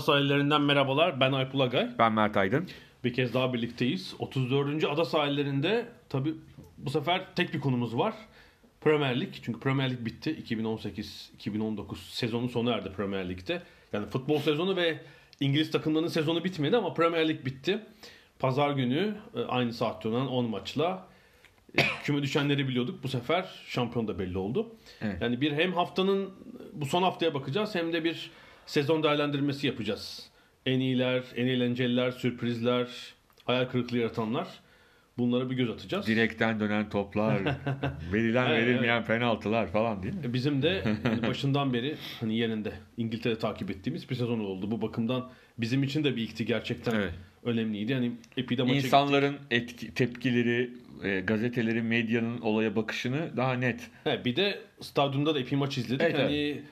Ada sahillerinden merhabalar. Ben Alp Ulagay. Ben Mert Aydın. Bir kez daha birlikteyiz. 34. Ada sahillerinde tabi bu sefer tek bir konumuz var. Premier Lig. Çünkü Premier Lig bitti. 2018-2019 sezonu sona erdi Premier Lig'de. Yani futbol sezonu ve İngiliz takımlarının sezonu bitmedi ama Premier Lig bitti. Pazar günü e, aynı saatte oynanan 10 maçla e, küme düşenleri biliyorduk. Bu sefer şampiyon da belli oldu. Evet. Yani bir hem haftanın bu son haftaya bakacağız hem de bir sezon değerlendirmesi yapacağız. En iyiler, en eğlenceliler, sürprizler, hayal kırıklığı yaratanlar. Bunlara bir göz atacağız. Direkten dönen toplar, verilen Evet, verilmeyen penaltılar falan değil mi? E, Bizim de hani başından beri hani yerinde İngiltere takip ettiğimiz bir sezon oldu. Bu bakımdan bizim için de bir ilkti gerçekten Evet. önemliydi. Yani epide maça İnsanların etki, tepkileri, e, gazetelerin, medyanın olaya bakışını daha net. He, bir de stadyumda da epey maç izledik. Evet, hani e,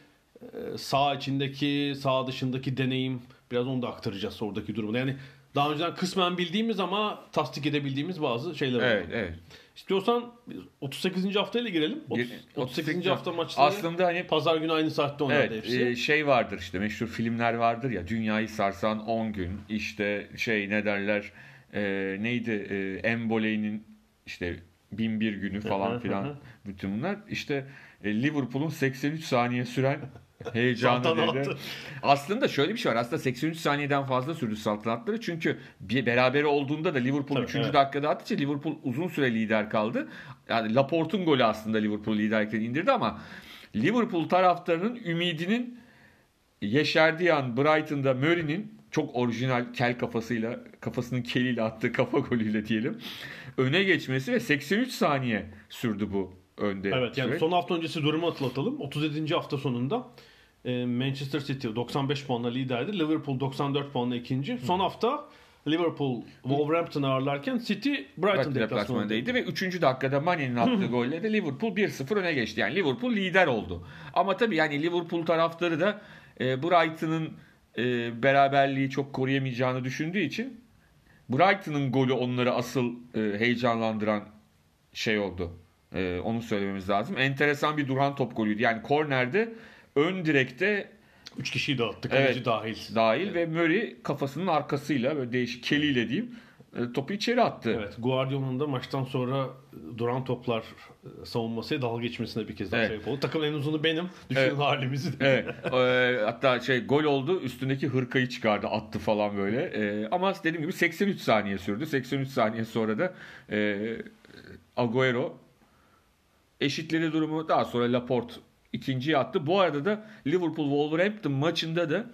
sağ içindeki, sağ dışındaki deneyim biraz onu da aktaracağız oradaki durumu. Yani daha önceden kısmen bildiğimiz ama tasdik edebildiğimiz bazı şeyler var. Evet, evet. İstiyorsan biz 38. haftayla girelim. 30, Gir- 38. hafta maçları Aslında hani pazar günü aynı saatte oynadı Evet, hepsi. e, şey vardır işte meşhur filmler vardır ya dünyayı sarsan 10 gün işte şey ne derler e, neydi e, Embole'nin işte bin bir günü Hı falan filan bütün bunlar işte e, Liverpool'un 83 saniye süren heyecanı dedi. Aslında şöyle bir şey var. Aslında 83 saniyeden fazla sürdü saltanatları. Çünkü bir berabere olduğunda da Liverpool Tabii, 3. evet. dakikada attığı için Liverpool uzun süre lider kaldı. Yani Laporte'un golü aslında Liverpool liderken indirdi ama Liverpool taraftarının ümidinin yeşerdiği an Brighton'da Murray'nin çok orijinal kel kafasıyla kafasının keliyle attığı kafa golüyle diyelim öne geçmesi ve 83 saniye sürdü bu önde. Evet yani süreç. son hafta öncesi durumu hatırlatalım. 37. hafta sonunda Manchester City 95 puanla liderdi. Liverpool 94 puanla ikinci. Son hafta Liverpool Wolverhampton'ı ağırlarken City Brighton deplasmanındaydı. deplasmanındaydı ve 3. dakikada Mane'nin attığı golle de Liverpool 1-0 öne geçti. Yani Liverpool lider oldu. Ama tabii yani Liverpool taraftarı da e, Brighton'ın e, beraberliği çok koruyamayacağını düşündüğü için Brighton'ın golü onları asıl e, heyecanlandıran şey oldu. E, onu söylememiz lazım. Enteresan bir duran top golüydü. Yani kornerde ön direkte 3 kişiyi dağıttı kaleci Evet. dahil. dahil ve Murray kafasının arkasıyla böyle değişik keliyle diyeyim e, topu içeri attı. Evet Guardiola'nın da maçtan sonra e, duran toplar e, savunmasıya dalga geçmesine bir kez daha Evet. sebep oldu. Takım en uzunu benim. Düşünün Evet. halimizi. Evet. Ee, hatta şey gol oldu. Üstündeki hırkayı çıkardı. Attı falan böyle. Ee, ama dediğim gibi 83 saniye sürdü. 83 saniye sonra da e, Agüero eşitledi durumu. Daha sonra Laporte ikinciyi attı. Bu arada da Liverpool Wolverhampton maçında da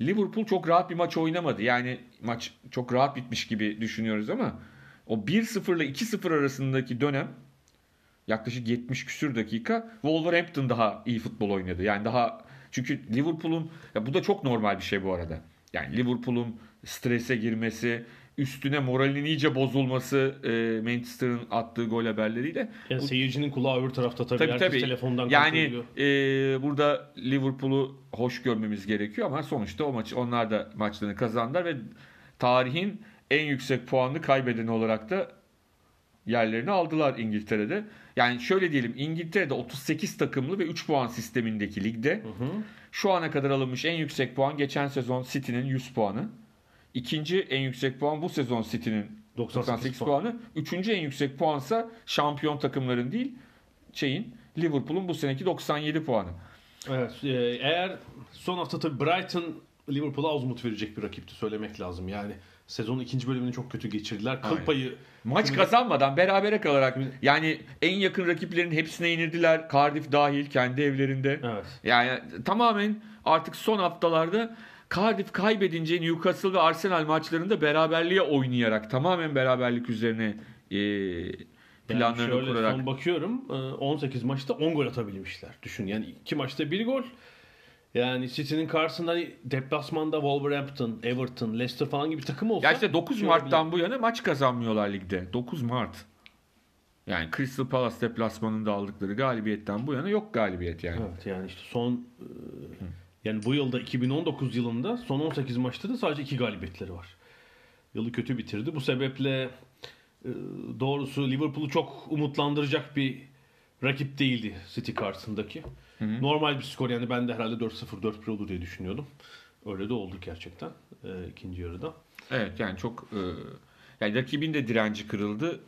Liverpool çok rahat bir maç oynamadı. Yani maç çok rahat bitmiş gibi düşünüyoruz ama o 1-0 ile 2-0 arasındaki dönem yaklaşık 70 küsür dakika Wolverhampton daha iyi futbol oynadı. Yani daha çünkü Liverpool'un bu da çok normal bir şey bu arada. Yani Liverpool'un strese girmesi, üstüne moralinin iyice bozulması e, Manchester'ın attığı gol haberleriyle Yani seyircinin kulağı öbür tarafta tabii. Tabii tabii. telefondan yani e, burada Liverpool'u hoş görmemiz gerekiyor ama sonuçta o maçı onlar da maçlarını kazandılar ve tarihin en yüksek puanını kaybedeni olarak da yerlerini aldılar İngiltere'de. Yani şöyle diyelim İngiltere'de 38 takımlı ve 3 puan sistemindeki ligde Hı hı. şu ana kadar alınmış en yüksek puan geçen sezon City'nin 100 puanı. İkinci en yüksek puan bu sezon City'nin 98 98 puan. puanı. Üçüncü en yüksek puansa şampiyon takımların değil şeyin Liverpool'un bu seneki 97 puanı. Evet. e, eğer son hafta tabii Brighton Liverpool'a az umut verecek bir rakipti söylemek lazım. Yani sezonun ikinci bölümünü çok kötü geçirdiler. Kıl payı Maç Kimi- kazanmadan berabere kalarak yani en yakın rakiplerin hepsine yenildiler. Cardiff dahil kendi evlerinde. Evet. Yani tamamen artık son haftalarda Cardiff kaybedince Newcastle ve Arsenal maçlarında beraberliğe oynayarak tamamen beraberlik üzerine e, planlarını yani şöyle kurarak son bakıyorum e, 18 maçta 10 gol atabilmişler. Düşün yani 2 maçta 1 gol. Yani City'nin karşısında hani deplasmanda Wolverhampton, Everton, Leicester falan gibi takım olsa Ya işte 9 şey Mart'tan bu yana maç kazanmıyorlar ligde. 9 Mart. Yani Crystal Palace deplasmanında aldıkları galibiyetten bu yana yok galibiyet yani. Evet yani işte son e, yani bu yılda 2019 yılında son 18 maçta da sadece 2 galibiyetleri var. Yılı kötü bitirdi. Bu sebeple e, doğrusu Liverpool'u çok umutlandıracak bir rakip değildi City karşısındaki. Normal bir skor yani ben de herhalde 4-0 4-1 olur diye düşünüyordum. Öyle de oldu gerçekten e, ikinci yarıda. Evet yani çok e, yani rakibin de direnci kırıldı.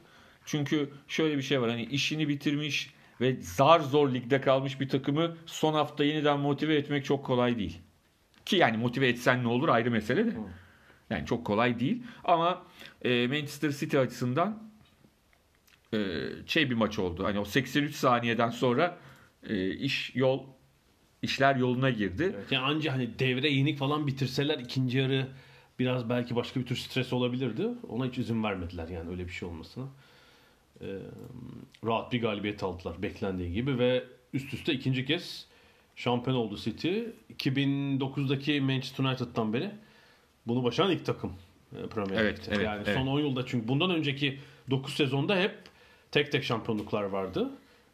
Çünkü şöyle bir şey var hani işini bitirmiş ve zar zor ligde kalmış bir takımı son hafta yeniden motive etmek çok kolay değil. Ki yani motive etsen ne olur ayrı mesele de. Yani çok kolay değil. Ama e, Manchester City açısından e, şey bir maç oldu. Hani o 83 saniyeden sonra e, iş yol işler yoluna girdi. Evet, yani anca hani devre yenik falan bitirseler ikinci yarı biraz belki başka bir tür stres olabilirdi. Ona hiç izin vermediler yani öyle bir şey olmasına. Rahat bir galibiyet aldılar beklendiği gibi ve üst üste ikinci kez şampiyon oldu City. 2009'daki Manchester United'dan beri bunu başaran ilk takım e, Premier Evet, Lig'de. evet, yani evet. son 10 yılda çünkü bundan önceki 9 sezonda hep tek tek şampiyonluklar vardı.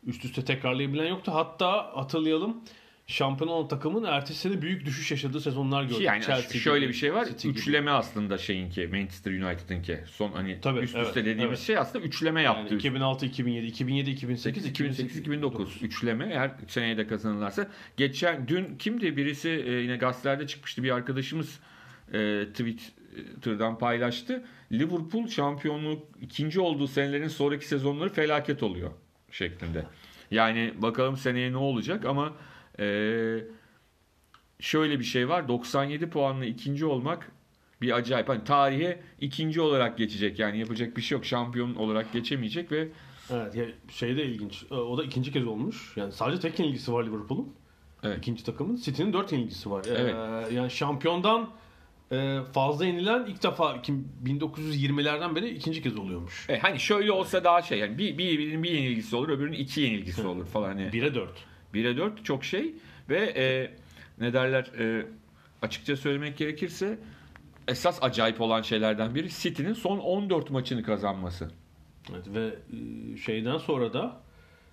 Üst üste tekrarlayabilen yoktu. Hatta hatırlayalım şampiyon olan takımın ertesi sene büyük düşüş yaşadığı sezonlar gördük. Yani Chelsea şöyle gibi, bir şey var. City gibi. üçleme aslında şeyinki Manchester United'ınki. Son hani Tabii, üst evet, üste dediğimiz evet. şey aslında üçleme Yani yaptı. 2006, 2007, 2007, 2008, 2008 2009 üçleme eğer seneye de kazanırlarsa geçen dün kimdi birisi e, yine gazetelerde çıkmıştı bir arkadaşımız e, Twitter'dan paylaştı. Liverpool şampiyonluk ikinci olduğu senelerin sonraki sezonları felaket oluyor şeklinde. Yani bakalım seneye ne olacak ama e, şöyle bir şey var 97 puanla ikinci olmak bir acayip. Hani tarihe ikinci olarak geçecek yani yapacak bir şey yok. Şampiyon olarak geçemeyecek ve Evet, ya şey de ilginç. E, O da ikinci kez olmuş. Yani sadece tek yenilgisi var Liverpool'un. Evet. İkinci takımın. City'nin dört yenilgisi var. E, Evet. yani şampiyondan e, fazla yenilen ilk defa iki- 1920'lerden beri ikinci kez oluyormuş. E, hani şöyle olsa daha şey yani bir, bir, birinin bir yenilgisi olur öbürünün iki yenilgisi olur falan. Hani 1'e 4. 1'e 4 çok şey ve e, ne derler e, açıkça söylemek gerekirse esas acayip olan şeylerden biri City'nin son 14 maçını kazanması. Evet, ve e, şeyden sonra da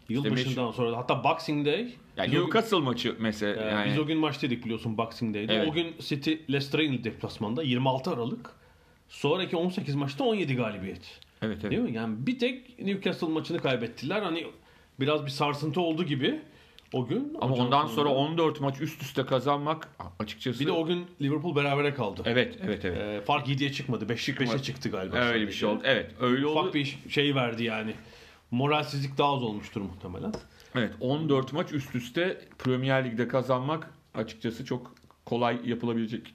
yılbaşından sonra da hatta Boxing Day Yani o gün- Newcastle maçı mesela yani biz o gün maçtaydık biliyorsun Boxing Day'de. Evet. O gün City Leicester'a yenildi deplasmanda 26 Aralık. Sonraki 18 maçta 17 galibiyet. evet evet. Değil mi? Yani bir tek Newcastle maçını kaybettiler. Hani biraz bir sarsıntı oldu gibi o gün. Ama Hocam ondan sonra 14 maç üst üste kazanmak açıkçası bir de o gün Liverpool berabere kaldı. Evet evet evet. Ee, fark 7'ye çıkmadı. 5'e Çıkmadı. çıktı galiba. öyle bir şey oldu. Evet öyle oldu. Ufak bir şey verdi yani. Moralsizlik daha az olmuştur muhtemelen. Evet 14 maç üst üste Premier Lig'de kazanmak açıkçası çok kolay yapılabilecek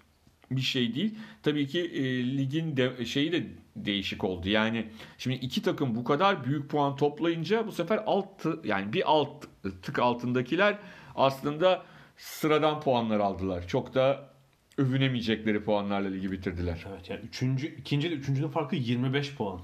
bir şey değil. Tabii ki e, ligin de, şeyi de değişik oldu. Yani şimdi iki takım bu kadar büyük puan toplayınca bu sefer alt yani bir alt tık altındakiler aslında sıradan puanlar aldılar. Çok da övünemeyecekleri puanlarla ligi bitirdiler. Evet yani üçüncü, ikinci ile üçüncünün farkı 25 puan.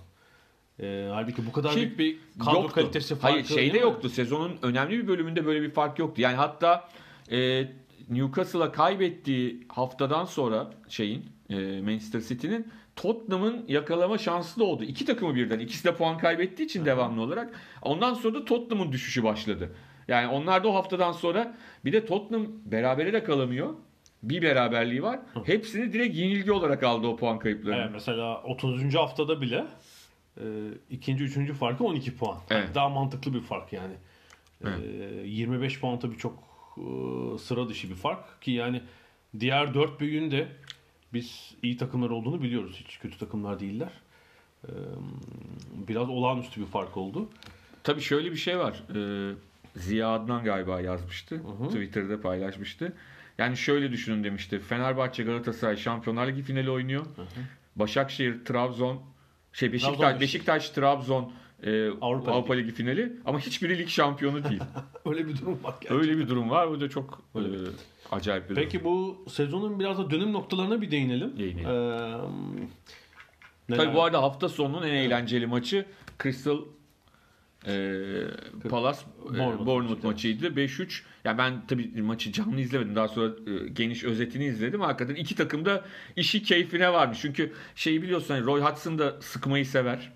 Ee, halbuki bu kadar Ki büyük bir kadro yoktu. kalitesi farkı Hayır şeyde yoktu. Sezonun önemli bir bölümünde böyle bir fark yoktu. Yani hatta e, Newcastle'a kaybettiği haftadan sonra şeyin e, Manchester City'nin Tottenham'ın yakalama şansı da oldu. İki takımı birden. İkisi de puan kaybettiği için devamlı olarak. Ondan sonra da Tottenham'ın düşüşü başladı. Yani onlar da o haftadan sonra bir de Tottenham berabere de kalamıyor. Bir beraberliği var. Hepsini direkt yenilgi olarak aldı o puan kayıplarını. Evet, mesela 30. haftada bile e, ikinci, üçüncü farkı 12 puan. Evet. Daha mantıklı bir fark yani. E, Evet. 25 puan tabii çok e, sıra dışı bir fark ki yani diğer dört büyüğün de biz iyi takımlar olduğunu biliyoruz. Hiç kötü takımlar değiller. E, biraz olağanüstü bir fark oldu. Tabii şöyle bir şey var. Ee, Ziya Adnan galiba yazmıştı. hı. Twitter'da paylaşmıştı. Yani şöyle düşünün demişti. Fenerbahçe Galatasaray Şampiyonlar Ligi finali oynuyor. Başakşehir, Trabzon, şey Beşiktaş, Trabzon- Beşiktaş, Trabzon e, Avrupa Avrupa, Ligi. Ligi finali ama hiçbiri lig şampiyonu değil. Öyle bir durum var gerçekten. Öyle bir durum var. Bu da çok e, acayip bir durum. Peki bu sezonun biraz da dönüm noktalarına bir değinelim. Değinelim. Ee, neler- Tabii bu arada hafta sonunun en eğlenceli maçı Crystal e, Palace e, Bournemouth Bournemouth, maçıydı. maçıydı. 5-3. Yani ben tabii maçı canlı izlemedim. Daha sonra e, geniş özetini izledim. Hakikaten iki takım da işi keyfine varmış. Çünkü şeyi biliyorsun hani Roy Hodgson da sıkmayı sever.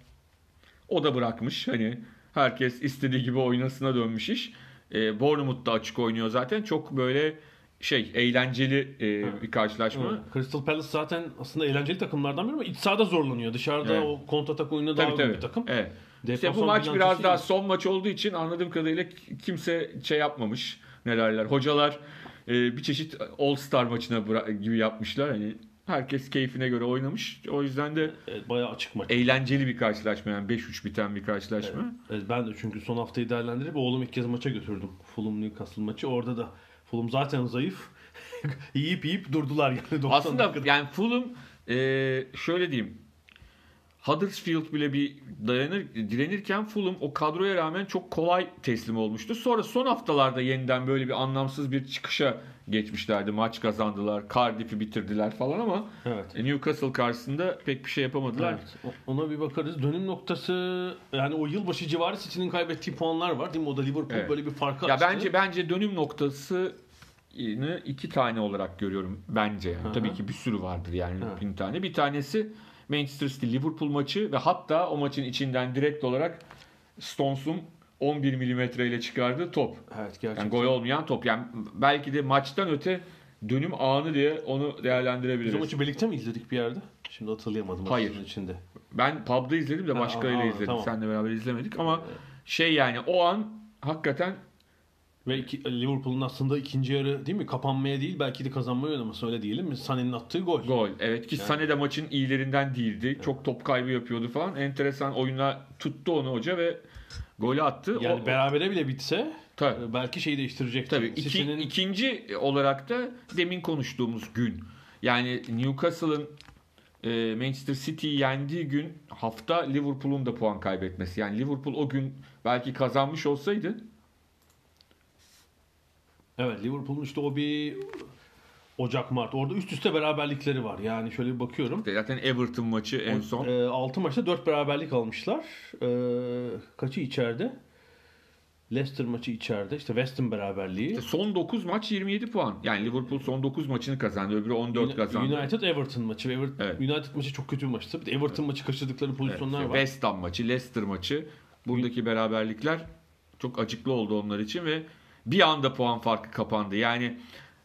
O da bırakmış. Hani herkes istediği gibi oynasına dönmüş iş. E, Bournemouth da açık oynuyor zaten. Çok böyle şey eğlenceli e, bir karşılaşma. Evet. Crystal Palace zaten aslında eğlenceli takımlardan biri ama iç sahada zorlanıyor. Dışarıda Evet. o kontratak oyununa daha Tabii bir takım. Evet. İşte bu maç biraz daha son maç olduğu için anladığım kadarıyla kimse şey yapmamış. Ne derler? Hocalar e, bir çeşit All Star maçına gibi yapmışlar. Hani herkes keyfine göre oynamış. O yüzden de Evet, bayağı açık maç. eğlenceli bir karşılaşma yani 5-3 biten bir karşılaşma. Evet, ben de çünkü son haftayı değerlendirip oğlum ilk kez maça götürdüm. Fulham Newcastle maçı. Orada da Fulham zaten zayıf. yiyip yiyip durdular yani 90 Aslında dakikada. yani Fulham e, şöyle diyeyim. Huddersfield bile bir dayanır direnirken Fulham o kadroya rağmen çok kolay teslim olmuştu. Sonra son haftalarda yeniden böyle bir anlamsız bir çıkışa geçmişlerdi. Maç kazandılar, Cardiff'i bitirdiler falan ama Evet. e, Newcastle karşısında pek bir şey yapamadılar. Evet, ona bir bakarız. Dönüm noktası yani o yılbaşı civarı City'nin kaybettiği puanlar var değil mi? O da Liverpool Evet. böyle bir farkı Ya açtı. bence bence dönüm noktası iki tane olarak görüyorum bence. Yani. Tabii ki bir sürü vardır yani bin tane. Bir tanesi Manchester City Liverpool maçı ve hatta o maçın içinden direkt olarak Stones'un 11 milimetre ile çıkardığı top. Evet gerçekten. Yani gol olmayan top. Yani belki de maçtan öte dönüm anı diye onu Biz değerlendirebiliriz. o maçı birlikte mi izledik bir yerde? Şimdi hatırlayamadım. Hayır. içinde. Ben pub'da izledim de başkalarıyla izledim. tamam. Seninle beraber izlemedik ama şey yani o an hakikaten Ve iki, Liverpool'un aslında ikinci yarı değil mi? Kapanmaya değil belki de kazanmaya oynaması öyle diyelim mi? Sané'nin attığı gol. Gol. Evet ki Yani- Sané de maçın iyilerinden değildi. Çok top kaybı yapıyordu falan. Enteresan oyunla tuttu onu hoca ve golü attı. Yani O- berabere bile bitse Tabii. e, belki şeyi değiştirecek. Tabii. İki, City'nin ikinci olarak da demin konuştuğumuz gün. Yani Newcastle'ın e, Manchester City'yi yendiği gün hafta Liverpool'un da puan kaybetmesi. Yani Liverpool o gün belki kazanmış olsaydı Evet Liverpool'un işte o bir Ocak Mart orada üst üste beraberlikleri var. Yani şöyle bir bakıyorum. zaten Everton maçı en son. E, 6 maçta 4 beraberlik almışlar. E, kaçı içeride? Leicester maçı içeride. İşte West Ham beraberliği. İşte son 9 maç 27 puan. Yani Liverpool son 9 maçını kazandı. Öbürü 14 kazandı. United Everton maçı. ve Ever- Evet. United maçı çok kötü bir maçtı. Bir de Everton maçı kaçırdıkları Evet, pozisyonlar var. West Ham maçı, Leicester maçı. Buradaki beraberlikler çok acıklı oldu onlar için ve bir anda puan farkı kapandı. Yani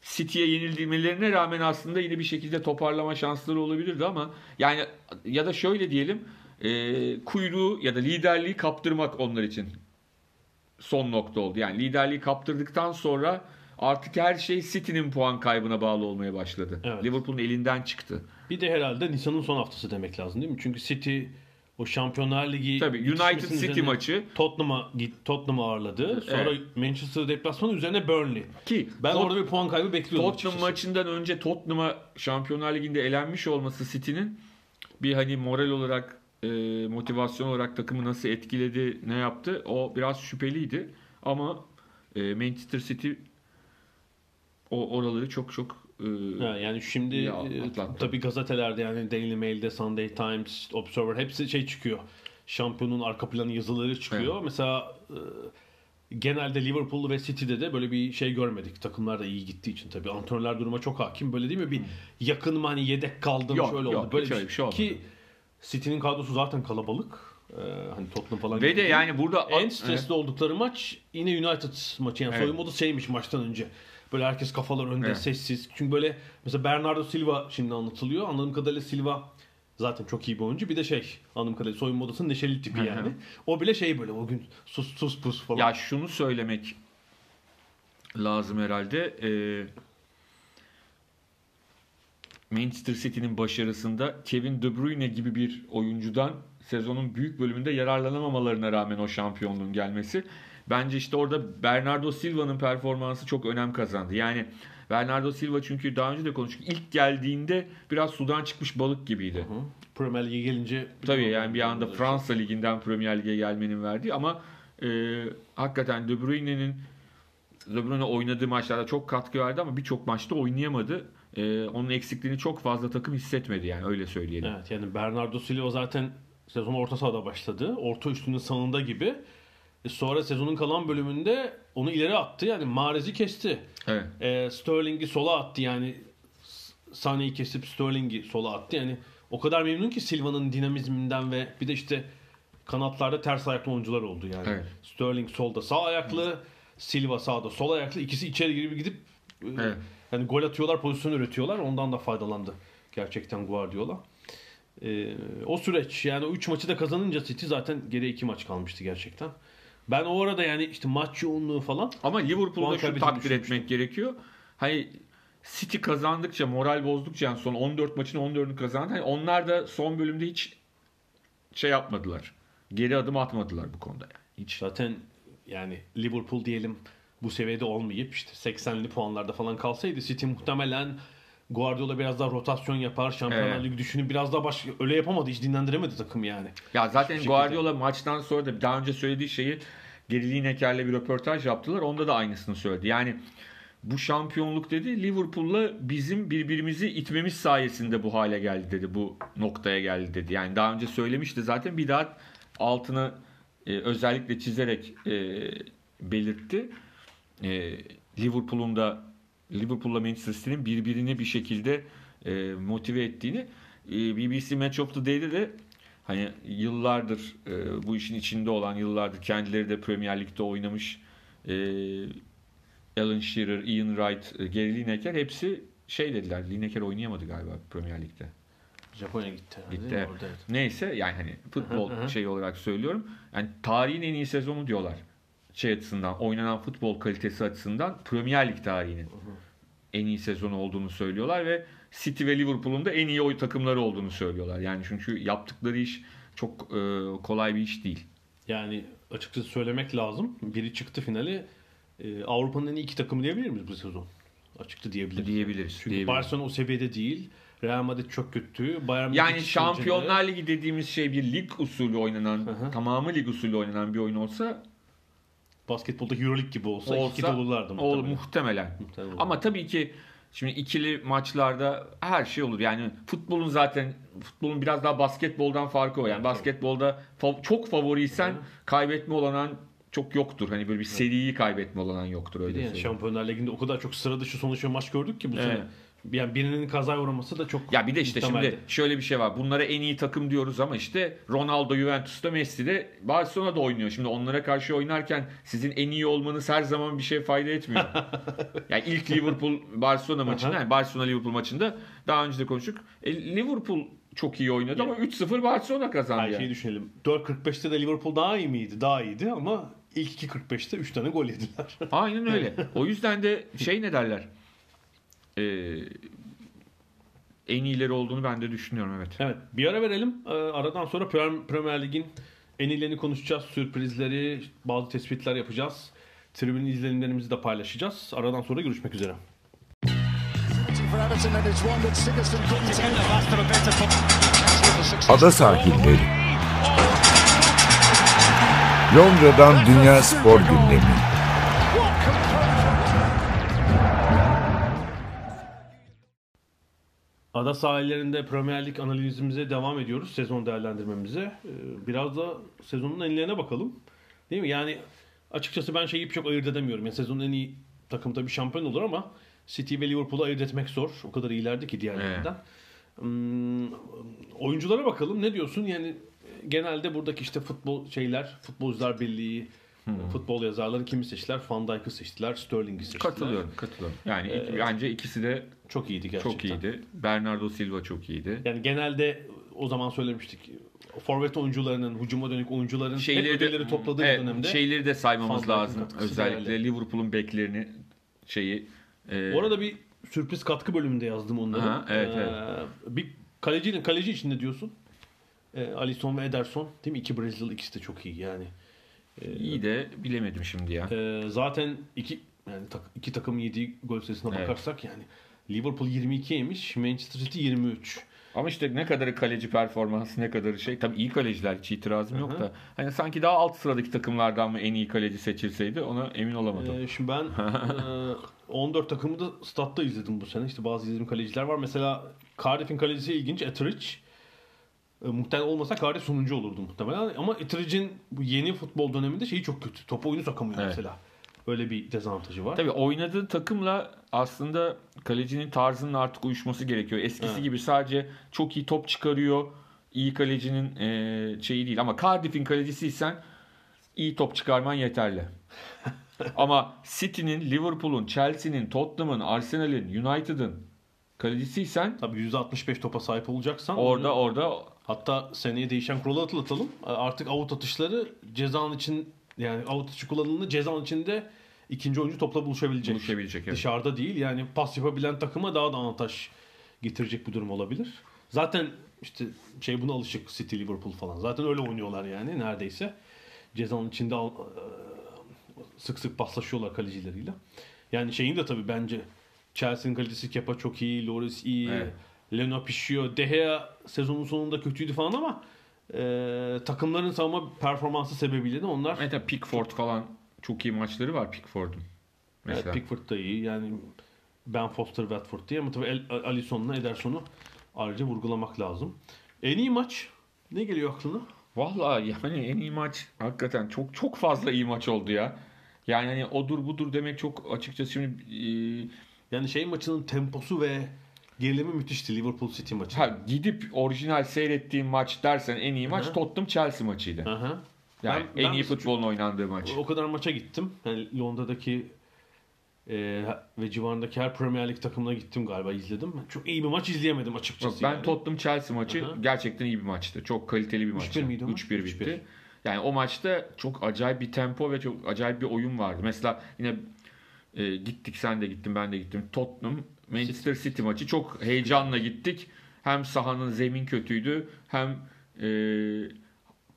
City'ye yenilmelerine rağmen aslında yine bir şekilde toparlama şansları olabilirdi ama yani ya da şöyle diyelim e, kuyruğu ya da liderliği kaptırmak onlar için son nokta oldu. Yani liderliği kaptırdıktan sonra artık her şey City'nin puan kaybına bağlı olmaya başladı. Evet. Liverpool'un elinden çıktı. Bir de herhalde Nisan'ın son haftası demek lazım değil mi? Çünkü City o Şampiyonlar Ligi Tabii United City maçı Tottenham'a Tottenham'ı ağırladı. Sonra Evet. Manchester deplasmanı üzerine Burnley. ki Ben Tot- orada bir puan kaybı bekliyordum. Tottenham açıkçası. maçından önce Tottenham'a Şampiyonlar Ligi'nde elenmiş olması City'nin bir hani moral olarak e, motivasyon olarak takımı nasıl etkiledi, ne yaptı o biraz şüpheliydi. Ama e, Manchester City o oraları çok çok Ha, yani şimdi İyi e, tabii gazetelerde yani Daily Mail'de, Sunday Times, Observer hepsi şey çıkıyor. Şampiyonun arka planı yazıları çıkıyor. Mesela e, genelde Liverpool ve City'de de böyle bir şey görmedik. Takımlar da iyi gittiği için tabii. Antrenörler duruma çok hakim. Böyle değil mi? Bir yakın mı hani yedek kaldım Yok, şöyle yok, oldu. Böyle bir şey olmadı. Ki City'nin kadrosu zaten kalabalık. Ee, hani Tottenham falan ve de yani burada En stresli oldukları maç yine United maçı. Yani Evet. soyunma odası şeymiş maçtan önce. Böyle herkes kafalar önde Evet. sessiz. Çünkü böyle mesela Bernardo Silva şimdi anlatılıyor. Anladığım kadarıyla Silva zaten çok iyi bir oyuncu. Bir de şey anladığım kadarıyla soyunma odasının neşeli tipi yani. O bile şey böyle o gün sus sus pus falan. Ya şunu söylemek lazım herhalde. Ee, Manchester City'nin başarısında Kevin De Bruyne gibi bir oyuncudan sezonun büyük bölümünde yararlanamamalarına rağmen o şampiyonluğun gelmesi. Bence işte orada Bernardo Silva'nın performansı çok önem kazandı. Yani Bernardo Silva çünkü daha önce de konuştuk. İlk geldiğinde biraz sudan çıkmış balık gibiydi. Hı. Premier Lig'e gelince Tabii yani bir anda Fransa Ligi'nden Premier Lig'e gelmenin verdiği ama e, hakikaten De Bruyne'nin De Bruyne oynadığı maçlarda çok katkı verdi ama birçok maçta oynayamadı. E, onun eksikliğini çok fazla takım hissetmedi yani öyle söyleyelim. Evet yani Bernardo Silva zaten sezon orta sahada başladı. Orta üstünün sağında gibi. E sonra sezonun kalan bölümünde onu ileri attı. Yani Mahrez'i kesti. Evet. E, Sterling'i sola attı yani Sané'yi kesip Sterling'i sola attı. Yani o kadar memnun ki Silva'nın dinamizminden ve bir de işte kanatlarda ters ayaklı oyuncular oldu yani. Evet. Sterling solda sağ ayaklı, Silva sağda sol ayaklı. İkisi içeri girip gidip e, Evet. yani gol atıyorlar, pozisyon üretiyorlar. Ondan da faydalandı gerçekten Guardiola. E, o süreç yani o 3 maçı da kazanınca City zaten geriye 2 maç kalmıştı gerçekten. Ben o arada yani işte maç yoğunluğu falan Ama Liverpool'da şu takdir etmek gerekiyor. Hani City kazandıkça, moral bozdukça yani son 14 maçın 14'ünü kazandı. Hani onlar da son bölümde hiç şey yapmadılar. Geri adım atmadılar bu konuda yani. Hiç. Zaten yani Liverpool diyelim bu seviyede olmayıp işte 80'li puanlarda falan kalsaydı City muhtemelen Guardiola biraz daha rotasyon yapar. Şampiyonlar. Ligi düşünüp biraz daha başka öyle yapamadı. Hiç dinlendiremedi takım yani. Ya zaten şekilde. Guardiola maçtan sonra da daha önce söylediği şeyi Geri Lineker'le bir röportaj yaptılar. Onda da aynısını söyledi. Yani bu şampiyonluk dedi Liverpool'la bizim birbirimizi itmemiz sayesinde bu hale geldi dedi. Bu noktaya geldi dedi. Yani daha önce söylemişti zaten bir daha altını e, özellikle çizerek e, belirtti. E, Liverpool'un da Liverpool'la Manchester City'nin birbirini bir şekilde e, motive ettiğini e, BBC Match of the Day'de de hani yıllardır e, bu işin içinde olan yıllardır kendileri de Premier Lig'de oynamış e, Alan Shearer, Ian Wright, e, Gary Lineker hepsi şey dediler. Lineker oynayamadı galiba Premier Lig'de. Japonya gitti. Gitti, evet. Neyse yani hani futbol şey olarak söylüyorum. Yani tarihin en iyi sezonu diyorlar. Şey açısından, oynanan futbol kalitesi açısından Premier Lig tarihinin en iyi sezonu olduğunu söylüyorlar ve City ve Liverpool'un da en iyi oy takımları olduğunu söylüyorlar. Yani çünkü yaptıkları iş çok e, kolay bir iş değil. Yani açıkçası söylemek lazım. Biri çıktı finali. Ee, Avrupa'nın en iyi iki takımı diyebilir miyiz bu sezon? Açıkça diyebiliriz. Diyebiliriz. Çünkü diyebiliriz. Barcelona o seviyede değil. Real Madrid çok kötü. Bayern Münih Yani Şampiyonlar Ligi dediğimiz şey bir lig usulü oynanan, hı. tamamı lig usulü oynanan bir oyun olsa basketbolda Euroleague gibi olsa, olsa iki olurlardı ol- muhtemelen. muhtemelen. Muhtemelen. Ama tabii ki şimdi ikili maçlarda her şey olur. Yani futbolun zaten futbolun biraz daha basketboldan farkı o. Yani basketbolda çok favoriysen Hı. kaybetme olanan çok yoktur. Hani böyle bir seriyi kaybetme olanan yoktur Bir öyle de yani. Şampiyonlar Ligi'nde o kadar çok sıra dışı sonuç ve maç gördük ki bu Evet. sene. Yani birinin kazaya uğraması da çok Ya bir de işte muhtemeldi. şimdi şöyle bir şey var. Bunlara en iyi takım diyoruz ama işte Ronaldo Juventus'ta Messi de Barcelona'da oynuyor. Şimdi onlara karşı oynarken sizin en iyi olmanız her zaman bir şey fayda etmiyor. yani ilk Liverpool Barcelona maçında yani Barcelona Liverpool maçında daha önce de konuştuk. E, Liverpool çok iyi oynadı ama 3-0 Barcelona kazandı. Her yani. şeyi düşünelim. 4.45'te de Liverpool daha iyi miydi? Daha iyiydi ama ilk 2.45'te 3 tane gol yediler. Aynen öyle. O yüzden de şey ne derler? Ee, en iyileri olduğunu ben de düşünüyorum evet. evet bir ara verelim. Ee, Aradan sonra Prem- Premier Lig'in en iyilerini konuşacağız. Sürprizleri, bazı tespitler yapacağız. Tribün izlenimlerimizi de paylaşacağız. Aradan sonra görüşmek üzere. Ada sahilleri. Londra'dan Dünya Spor Gündemi. Ada sahillerinde Premier Lig analizimize devam ediyoruz. Sezon değerlendirmemize. Ee, Biraz da sezonun enlerine bakalım. Değil mi? Yani açıkçası ben şeyi çok ayırt edemiyorum. Yani sezonun en iyi takım tabii şampiyon olur ama City ve Liverpool'u ayırt etmek zor. O kadar iyilerdi ki diğerlerinden. Hmm, oyunculara bakalım. Ne diyorsun? Yani genelde buradaki işte futbol şeyler, futbolcular birliği, futbol yazarları kimi seçtiler? Van Dijk'ı seçtiler, Sterling'i seçtiler. Katılıyorum, katılıyorum. Yani iki- bence ikisi de Çok iyiydi gerçekten. çok iyiydi. Bernardo Silva çok iyiydi. Yani genelde o zaman söylemiştik. Forvet oyuncularının, hücuma dönük oyuncuların hep ödülleri topladığı bir dönemde. şeyleri de saymamız lazım. Özellikle. Liverpool'un beklerini şeyi e, Bu arada bir sürpriz katkı bölümünde yazdım onları. Aha, evet, Ee, evet. Bir kaleci, kaleci için ne diyorsun? Ee, Alisson ve Ederson değil mi? İki Brezilyalı ikisi de çok iyi yani. İyi de bilemedim şimdi ya. Ee, zaten iki yani tak, iki takımın yediği gol sayısına Evet. bakarsak yani Liverpool 22 yemiş, Manchester City 23. Ama işte ne kadarı kaleci performansı ne kadarı şey. Tabii iyi kaleciler hiç itirazım yok da. Hani sanki daha alt sıradaki takımlardan mı en iyi kaleci seçilseydi ona emin olamadım. Ee, şimdi ben e, 14 takımı da statta izledim bu sene. İşte bazı izlediğim kaleciler var. Mesela Cardiff'in kalecisi ilginç. Etheridge. E, muhtemelen olmasa Cardiff sonuncu olurdu muhtemelen. Ama Etheridge'in bu yeni futbol döneminde şeyi çok kötü. Top oyunu sokamıyor Evet. mesela. Öyle bir dezavantajı var. Tabii oynadığı takımla aslında kalecinin tarzının artık uyuşması gerekiyor. Eskisi Evet. gibi sadece çok iyi top çıkarıyor. iyi kalecinin e, şeyi değil. Ama Cardiff'in kalecisiysen iyi top çıkarman yeterli. Ama City'nin, Liverpool'un, Chelsea'nin, Tottenham'ın, Arsenal'in, United'ın kalecisiysen Tabii %65 topa sahip olacaksan orada orada hatta seneye değişen kuralı hatırlatalım. Artık avut atışları cezanın için yani avut atışı kullanıldığında cezanın içinde ikinci oyuncu topla buluşabilecek. buluşabilecek. Evet. Dışarıda değil yani pas yapabilen takıma daha da avantaj getirecek bir durum olabilir. Zaten işte şey buna alışık City, Liverpool falan. Zaten öyle oynuyorlar yani neredeyse. Cezanın içinde e, sık sık paslaşıyorlar kalecileriyle. Yani şeyin de tabii bence Chelsea'nin kalecisi Kepa çok iyi, Loris iyi, Evet. Leno pişiyor. De Gea sezonun sonunda kötüydü falan ama e, takımların savunma performansı sebebiyle de onlar Mesela Pickford falan çok iyi maçları var Pickford'un. Mesela. Evet, Pickford da iyi. Yani Ben Foster, Watford diye ama tabii Alisson'la Ederson'u ayrıca vurgulamak lazım. En iyi maç ne geliyor aklına? Vallahi yani en iyi maç hakikaten çok çok fazla iyi maç oldu ya. Yani hani odur budur demek çok açıkçası şimdi e, Yani şey maçının temposu ve gerilimi müthişti Liverpool City maçı. ha, gidip orijinal seyrettiğim maç dersen en iyi maç Hı. Tottenham Chelsea maçıydı. Aha. Yani Ben- en ben iyi futbolun oynandığı maç. O kadar maça gittim. Yani Londra'daki e, ve civarındaki her Premier Lig takımına gittim galiba izledim. Çok iyi bir maç izleyemedim açıkçası. Ben yani. Tottenham Chelsea maçı Hı hı. gerçekten iyi bir maçtı. Çok kaliteli bir maçtı. 3-1 miydi o maç? 3-1 bitti. 3-1. Yani o maçta çok acayip bir tempo ve çok acayip bir oyun vardı. Mesela yine e, gittik sen de gittin ben de gittim. Tottenham Manchester City maçı çok heyecanla gittik. Hem sahanın zemin kötüydü hem e,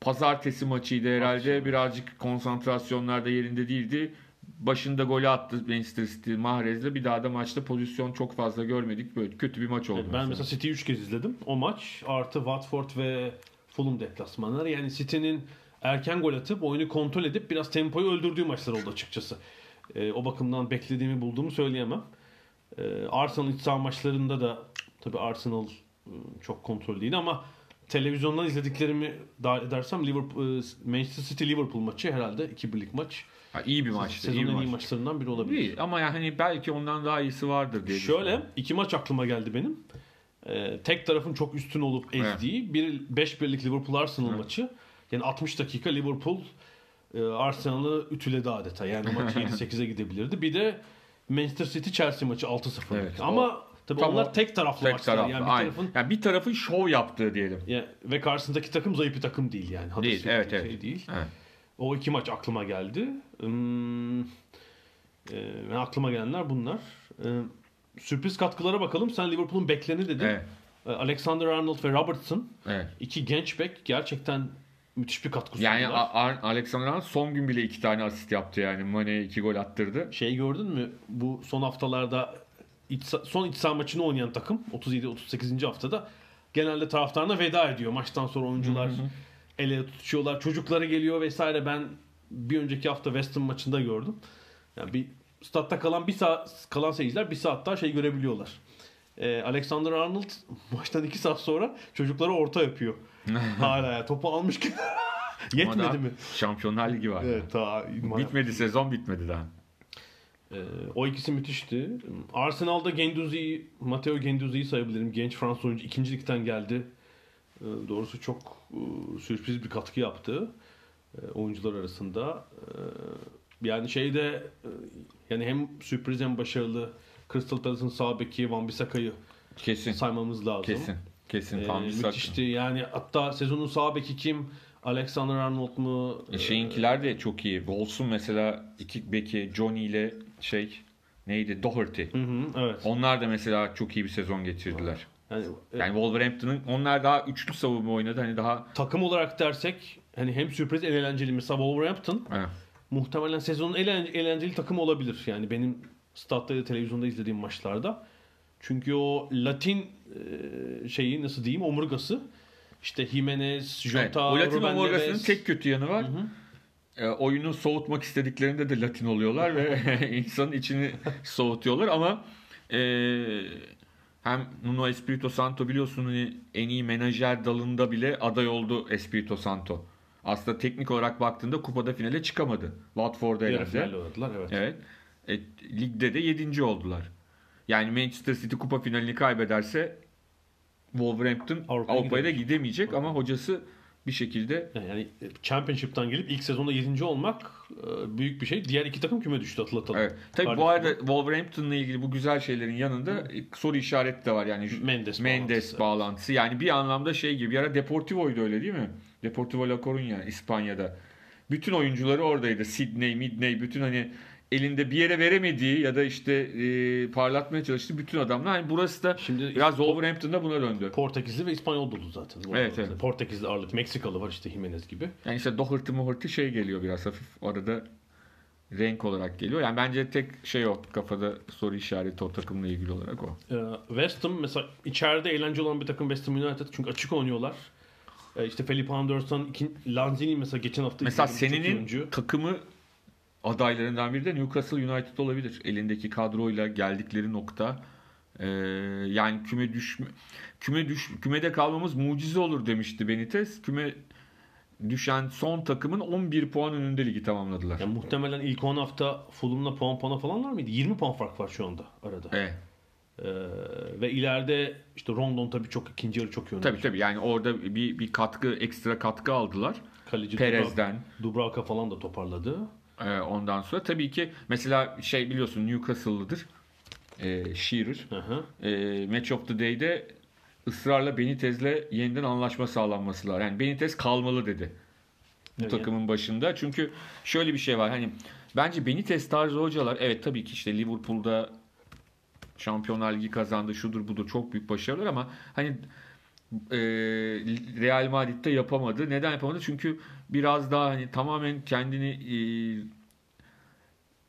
pazartesi maçıydı herhalde. Akşam. Birazcık konsantrasyonlar da yerinde değildi. Başında golü attı Manchester City Mahrez'le. Bir daha da maçta pozisyon çok fazla görmedik. Böyle kötü bir maç oldu. Evet, ben mesela City'yi 3 kez izledim. O maç artı Watford ve Fulham deplasmanları. Yani City'nin erken gol atıp oyunu kontrol edip biraz tempoyu öldürdüğü maçlar oldu açıkçası. Ee, o bakımdan beklediğimi bulduğumu söyleyemem. Ee, Arsenal iç saha maçlarında da tabii Arsenal e, çok kontrollüydü ama televizyondan izlediklerimi dahil edersem Liverpool, e, Manchester City Liverpool maçı herhalde 2-1'lik maç. Ha, iyi bir maçtı. Sezonun iyi en iyi maçtı. maçlarından biri olabilir. Değil ama yani belki ondan daha iyisi vardır diye Şöyle iki maç aklıma geldi benim. Ee, tek tarafın çok üstün olup ezdiği bir 5 birlik Liverpool Arsenal maçı. Yani 60 dakika Liverpool e, Arsenal'ı ütüledi adeta. Yani maç 7-8'e gidebilirdi. Bir de Manchester City Chelsea maçı 6-0. Evet, Ama tabii tam onlar o- tek taraflı Tek maçlar. taraflı. Yani bir aynen. tarafın Yani bir tarafın şov yaptığı diyelim. ya, ve karşısındaki takım zayıf bir takım değil yani. Değil. Huddersfield Evet şey evet. değil. Evet. O iki maç aklıma geldi. Hmm, e, aklıma gelenler bunlar. E, sürpriz katkılara bakalım. Sen Liverpool'un beklerini dedin. Evet. E, Alexander Arnold ve Robertson. evet. iki genç bek gerçekten müthiş bir katkı sundular. Yani A- Ar- Alexander Arnold son gün bile iki tane asist yaptı yani. Mane'ye iki gol attırdı. şey gördün mü? Bu son haftalarda iç, son iç saha maçını oynayan takım 37-38. haftada genelde taraftarına veda ediyor. Maçtan sonra oyuncular ele tutuşuyorlar. Çocukları geliyor vesaire. Ben bir önceki hafta West Ham maçında gördüm. Yani bir statta kalan bir saat kalan seyirciler bir saat daha şey görebiliyorlar. Ee, Alexander Arnold maçtan iki saat sonra çocuklara orta yapıyor. Hala ya topu almışken Ama yetmedi daha mi? Şampiyonlar Ligi var. Evet, ta, Bitmedi sezon bitmedi daha. Ee, o ikisi müthişti. Arsenal'da Genduzi'yi, Matteo Genduzi'yi sayabilirim. Genç Fransız oyuncu ikinci ligden geldi. Ee, doğrusu çok e, sürpriz bir katkı yaptı e, oyuncular arasında. Ee, yani şeyde e, yani hem sürpriz hem başarılı Crystal Palace'ın sağ beki Van Bissaka'yı Kesin. saymamız lazım. Kesin. Kesin. Ee, Tam sak- müthişti. Yani hatta sezonun sağ beki kim? Alexander Arnold mu? E, Şeyinkiler de çok iyi. Wolves'un mesela iki beki Johnny ile şey neydi Doherty. Hı hı, evet. Onlar da mesela çok iyi bir sezon geçirdiler. Yani, e, Yani Wolverhampton'ın onlar daha üçlü savunma oynadı. Hani daha takım olarak dersek hani hem sürpriz en eğlenceli mesela Wolverhampton Evet. muhtemelen sezonun en eğlen- eğlenceli takımı olabilir. Yani benim statta ya da televizyonda izlediğim maçlarda. Çünkü o Latin şeyi nasıl diyeyim omurgası işte Jimenez, Jota, Evet, o Latin Ruben omurgasının Neves. tek kötü yanı var. E, oyunu soğutmak istediklerinde de Latin oluyorlar ve insanın içini soğutuyorlar ama e, hem Nuno Espirito Santo biliyorsun hani en iyi menajer dalında bile aday oldu Espirito Santo. Aslında teknik olarak baktığında kupada finale çıkamadı. Watford'a elendi. evet. Evet. E, ligde de 7. oldular. Yani Manchester City kupa finalini kaybederse Wolverhampton Avrupa'ya Avrupa'ya da gidemeyecek. ama hocası bir şekilde Yani e, Championship'tan gelip ilk sezonda 7. olmak e, büyük bir şey. Diğer iki takım küme düştü hatırlatalım. Evet. Tabii Cardiff bu arada Wolverhampton'la ilgili bu güzel şeylerin yanında soru işareti de var. Yani Mendes Mendes bağlantısı. bağlantısı. Yani bir anlamda şey gibi. Bir ara Deportivo'ydu öyle değil mi? Deportivo La Coruña İspanya'da. Bütün oyuncuları oradaydı. Sydney, Midney bütün hani elinde bir yere veremediği ya da işte e, parlatmaya çalıştığı bütün adamlar. Hani burası da Şimdi biraz Wolverhampton'da buna döndü. Portekizli ve İspanyol dolu zaten. Evet, evet. Portekizli ağırlık. Meksikalı var işte Jimenez gibi. Yani işte Doherty Moherty şey geliyor biraz hafif arada renk olarak geliyor. Yani bence tek şey o kafada soru işareti o takımla ilgili olarak o. Ee, West Ham mesela içeride eğlence olan bir takım West Ham United çünkü açık oynuyorlar. Ee, işte Felipe Anderson, Lanzini mesela geçen hafta Mesela oyuncu. takımı adaylarından biri de Newcastle United olabilir. Elindeki kadroyla geldikleri nokta. Ee, yani küme düşme küme düş kümede kalmamız mucize olur demişti Benitez. Küme düşen son takımın 11 puan önünde ligi tamamladılar. Yani muhtemelen ilk 10 hafta Fulham'la puan puana falan var mıydı? 20 puan fark var şu anda arada. Evet. Ee, ve ileride işte Rondon tabii çok ikinci yarı çok oynadı. Tabii tabii yani orada bir bir katkı ekstra katkı aldılar. Kaleci Perez'den. Dubravka- Dubravka falan da toparladı. Ee, ondan sonra tabii ki mesela şey biliyorsun Newcastle'lıdır. Ee, Shearer. Hı hı. e, Match of the Day'de ısrarla Benitez'le yeniden anlaşma sağlanması lazım. Yani Benitez kalmalı dedi bu Evet. takımın başında. Çünkü şöyle bir şey var. Hani bence Benitez tarzı hocalar evet tabii ki işte Liverpool'da Şampiyonlar Ligi kazandı. Şudur budur çok büyük başarılar ama hani e, Real Madrid'de yapamadı. Neden yapamadı? Çünkü biraz daha hani tamamen kendini e,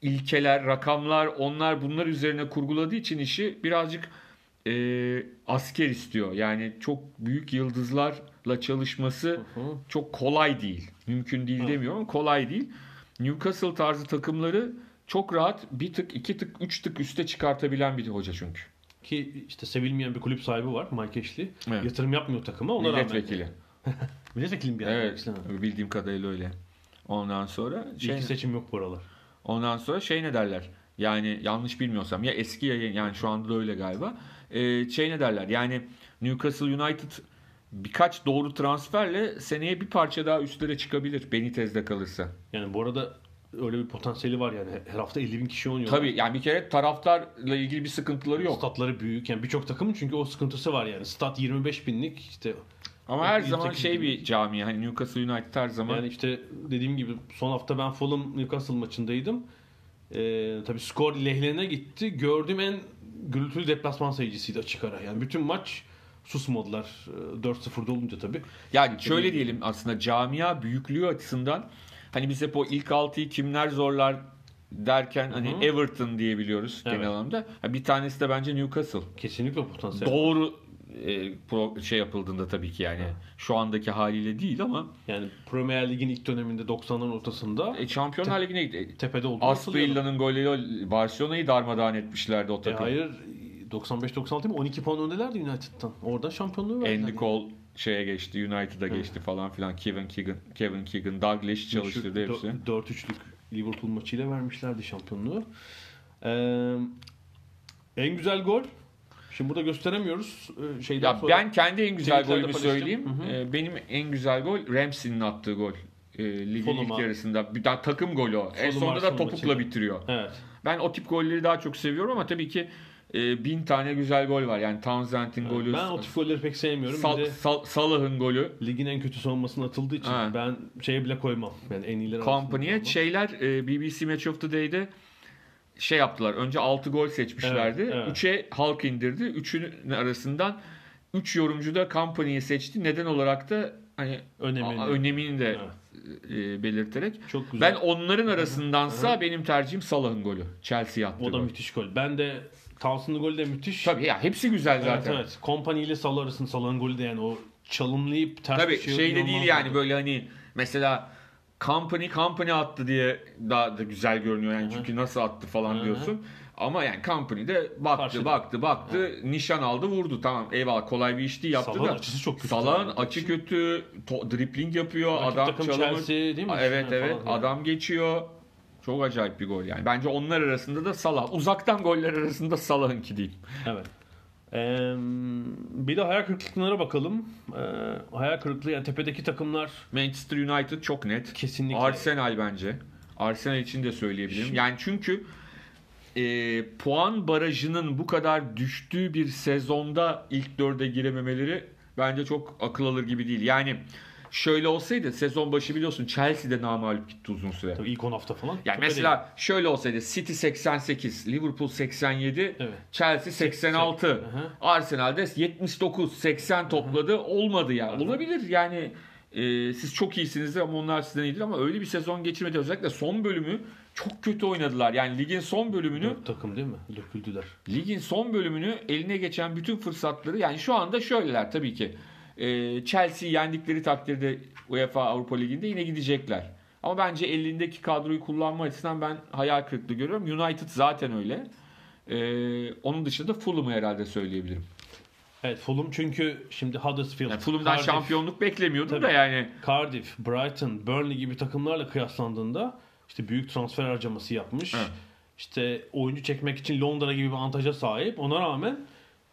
ilkeler, rakamlar, onlar bunlar üzerine kurguladığı için işi birazcık e, asker istiyor. Yani çok büyük yıldızlarla çalışması Hı hı. çok kolay değil. Mümkün değil Hı. demiyorum kolay değil. Newcastle tarzı takımları çok rahat bir tık, iki tık, üç tık üste çıkartabilen bir hoca çünkü. Ki işte sevilmeyen bir kulüp sahibi var Mike Ashley. Evet. Yatırım yapmıyor takıma ona Milletvekili. rağmen. Milletvekili bir Evet. evet. Bildiğim kadarıyla öyle. Ondan sonra şey, İlk seçim yok bu aralar. ondan sonra şey ne derler? Yani yanlış bilmiyorsam ya eski ya yani şu anda da öyle galiba. Ee, şey ne derler? Yani Newcastle United birkaç doğru transferle seneye bir parça daha üstlere çıkabilir Benitez'de kalırsa. Yani bu arada öyle bir potansiyeli var yani. Her hafta 50 bin kişi oynuyor. Tabii yani bir kere taraftarla ilgili bir sıkıntıları yok. Statları büyük. Yani birçok takımın çünkü o sıkıntısı var yani. Stat 25 binlik işte Ama her 18 zaman şey bir cami hani Newcastle United her zaman Yani işte dediğim gibi son hafta ben Fulham Newcastle maçındaydım. Ee, tabii skor lehlerine gitti. Gördüğüm en gürültülü deplasman sayıcısıydı açık ara. Yani bütün maç susmadılar. Ee, 4-0'da olunca tabii. Yani şöyle diyelim aslında camia büyüklüğü açısından hani biz hep o ilk 6'yı kimler zorlar derken hani Hı hı. Everton diyebiliyoruz Evet. genel anlamda. Ha, Bir tanesi de bence Newcastle. Kesinlikle potansiyel. Doğru e, pro- şey yapıldığında tabii ki yani şu andaki haliyle değil ama Yani Premier Lig'in ilk döneminde 90'ların ortasında e, Şampiyonlar Ligi'ne gitti. tepede olduğunu hatırlıyorum. Asprilla'nın golüyle Barcelona'yı darmadağın etmişlerdi o E takım. hayır 95-96 mi? 12 puan öndelerdi United'tan. Oradan şampiyonluğu verdiler. Andy Cole şeye geçti, United'a geçti falan filan. Kevin Keegan, Kevin Keegan, Douglas çalıştırdı hepsi. dö- 4-3'lük Liverpool maçıyla vermişlerdi şampiyonluğu. Ee, en güzel gol. Şimdi burada gösteremiyoruz. Ee, şeyden Ya sonra ben kendi en güzel golümü söyleyeyim. Hı hı. Ee, benim en güzel gol Ramsey'nin attığı gol. Ee, ligin ilk yarısında. Bir daha takım golü o. En sonunda da topukla maçıyla. bitiriyor. Evet. Ben o tip golleri daha çok seviyorum ama tabii ki e, bin tane güzel gol var. Yani Townsend'in golü, Ben o tip golleri pek sevmiyorum. Sal- de Sal- Salah'ın golü. ligin en kötü savunmasına atıldığı için Ha. ben şeye bile koymam. Yani en iyileri Company'e şeyler e, BBC Match of the Day'de şey yaptılar. Önce 6 gol seçmişlerdi. Evet, evet. 3'e Halk indirdi. 3'ün arasından 3 yorumcu da Company'yi seçti. Neden olarak da hani Önemini. önemini de Evet. e, belirterek. Çok güzel. Ben onların arasındansa benim tercihim Salah'ın golü. Chelsea'ye attığı o da gol. müthiş gol. Ben de Townsend'ın golü de müthiş. Tabii ya hepsi güzel Evet zaten. evet. Kompany ile Salah arasında Salah'ın golü de yani o çalımlayıp ters Tabii şey şey de değil yani oldu. böyle hani mesela Company Company attı diye daha da güzel görünüyor yani çünkü nasıl attı falan Hı hı. diyorsun. Ama yani Company de baktı Karşıda. baktı baktı nişan aldı vurdu tamam eyvallah kolay bir iş değil yaptı Salah'ın da. açısı çok kötü. Salah'ın açı kötü, to- dribbling yapıyor, Rakip adam çalımı. Chelsea değil mi? Evet evet falan. adam geçiyor. Çok acayip bir gol yani. Bence onlar arasında da Salah. Uzaktan goller arasında Salah'ınki diyeyim. Evet. Ee, bir de hayal kırıklıklarına bakalım. Ee, hayal kırıklığı yani tepedeki takımlar Manchester United çok net. kesinlikle Arsenal bence. Arsenal için de söyleyebilirim. Yani çünkü e, puan barajının bu kadar düştüğü bir sezonda ilk dörde girememeleri bence çok akıl alır gibi değil. Yani şöyle olsaydı sezon başı biliyorsun Chelsea'de namağlup gitti uzun süre. Tabii ilk 10 hafta falan. Yani mesela şöyle olsaydı City 88, Liverpool 87, Evet. Chelsea 86, Hı hı. Arsenal'de 79, 80 topladı. Olmadı yani. Olabilir yani e, siz çok iyisinizdir ama onlar sizden iyidir ama öyle bir sezon geçirmedi. Özellikle son bölümü çok kötü oynadılar. Yani ligin son bölümünü Dört takım değil mi? Döküldüler. ligin son bölümünü eline geçen bütün fırsatları yani şu anda şöyleler tabii ki. Ee, Chelsea'yi yendikleri takdirde UEFA Avrupa Ligi'nde yine gidecekler. Ama bence elindeki kadroyu kullanma açısından ben hayal kırıklığı görüyorum. United zaten öyle. Ee, onun dışında Fulham'ı herhalde söyleyebilirim. Evet Fulham çünkü şimdi Huddersfield, Yani Fulham'dan Cardiff, şampiyonluk beklemiyordum Tabii. da yani. Cardiff, Brighton, Burnley gibi takımlarla kıyaslandığında işte büyük transfer harcaması yapmış. Evet. İşte oyuncu çekmek için Londra gibi bir avantaja sahip. Ona rağmen e,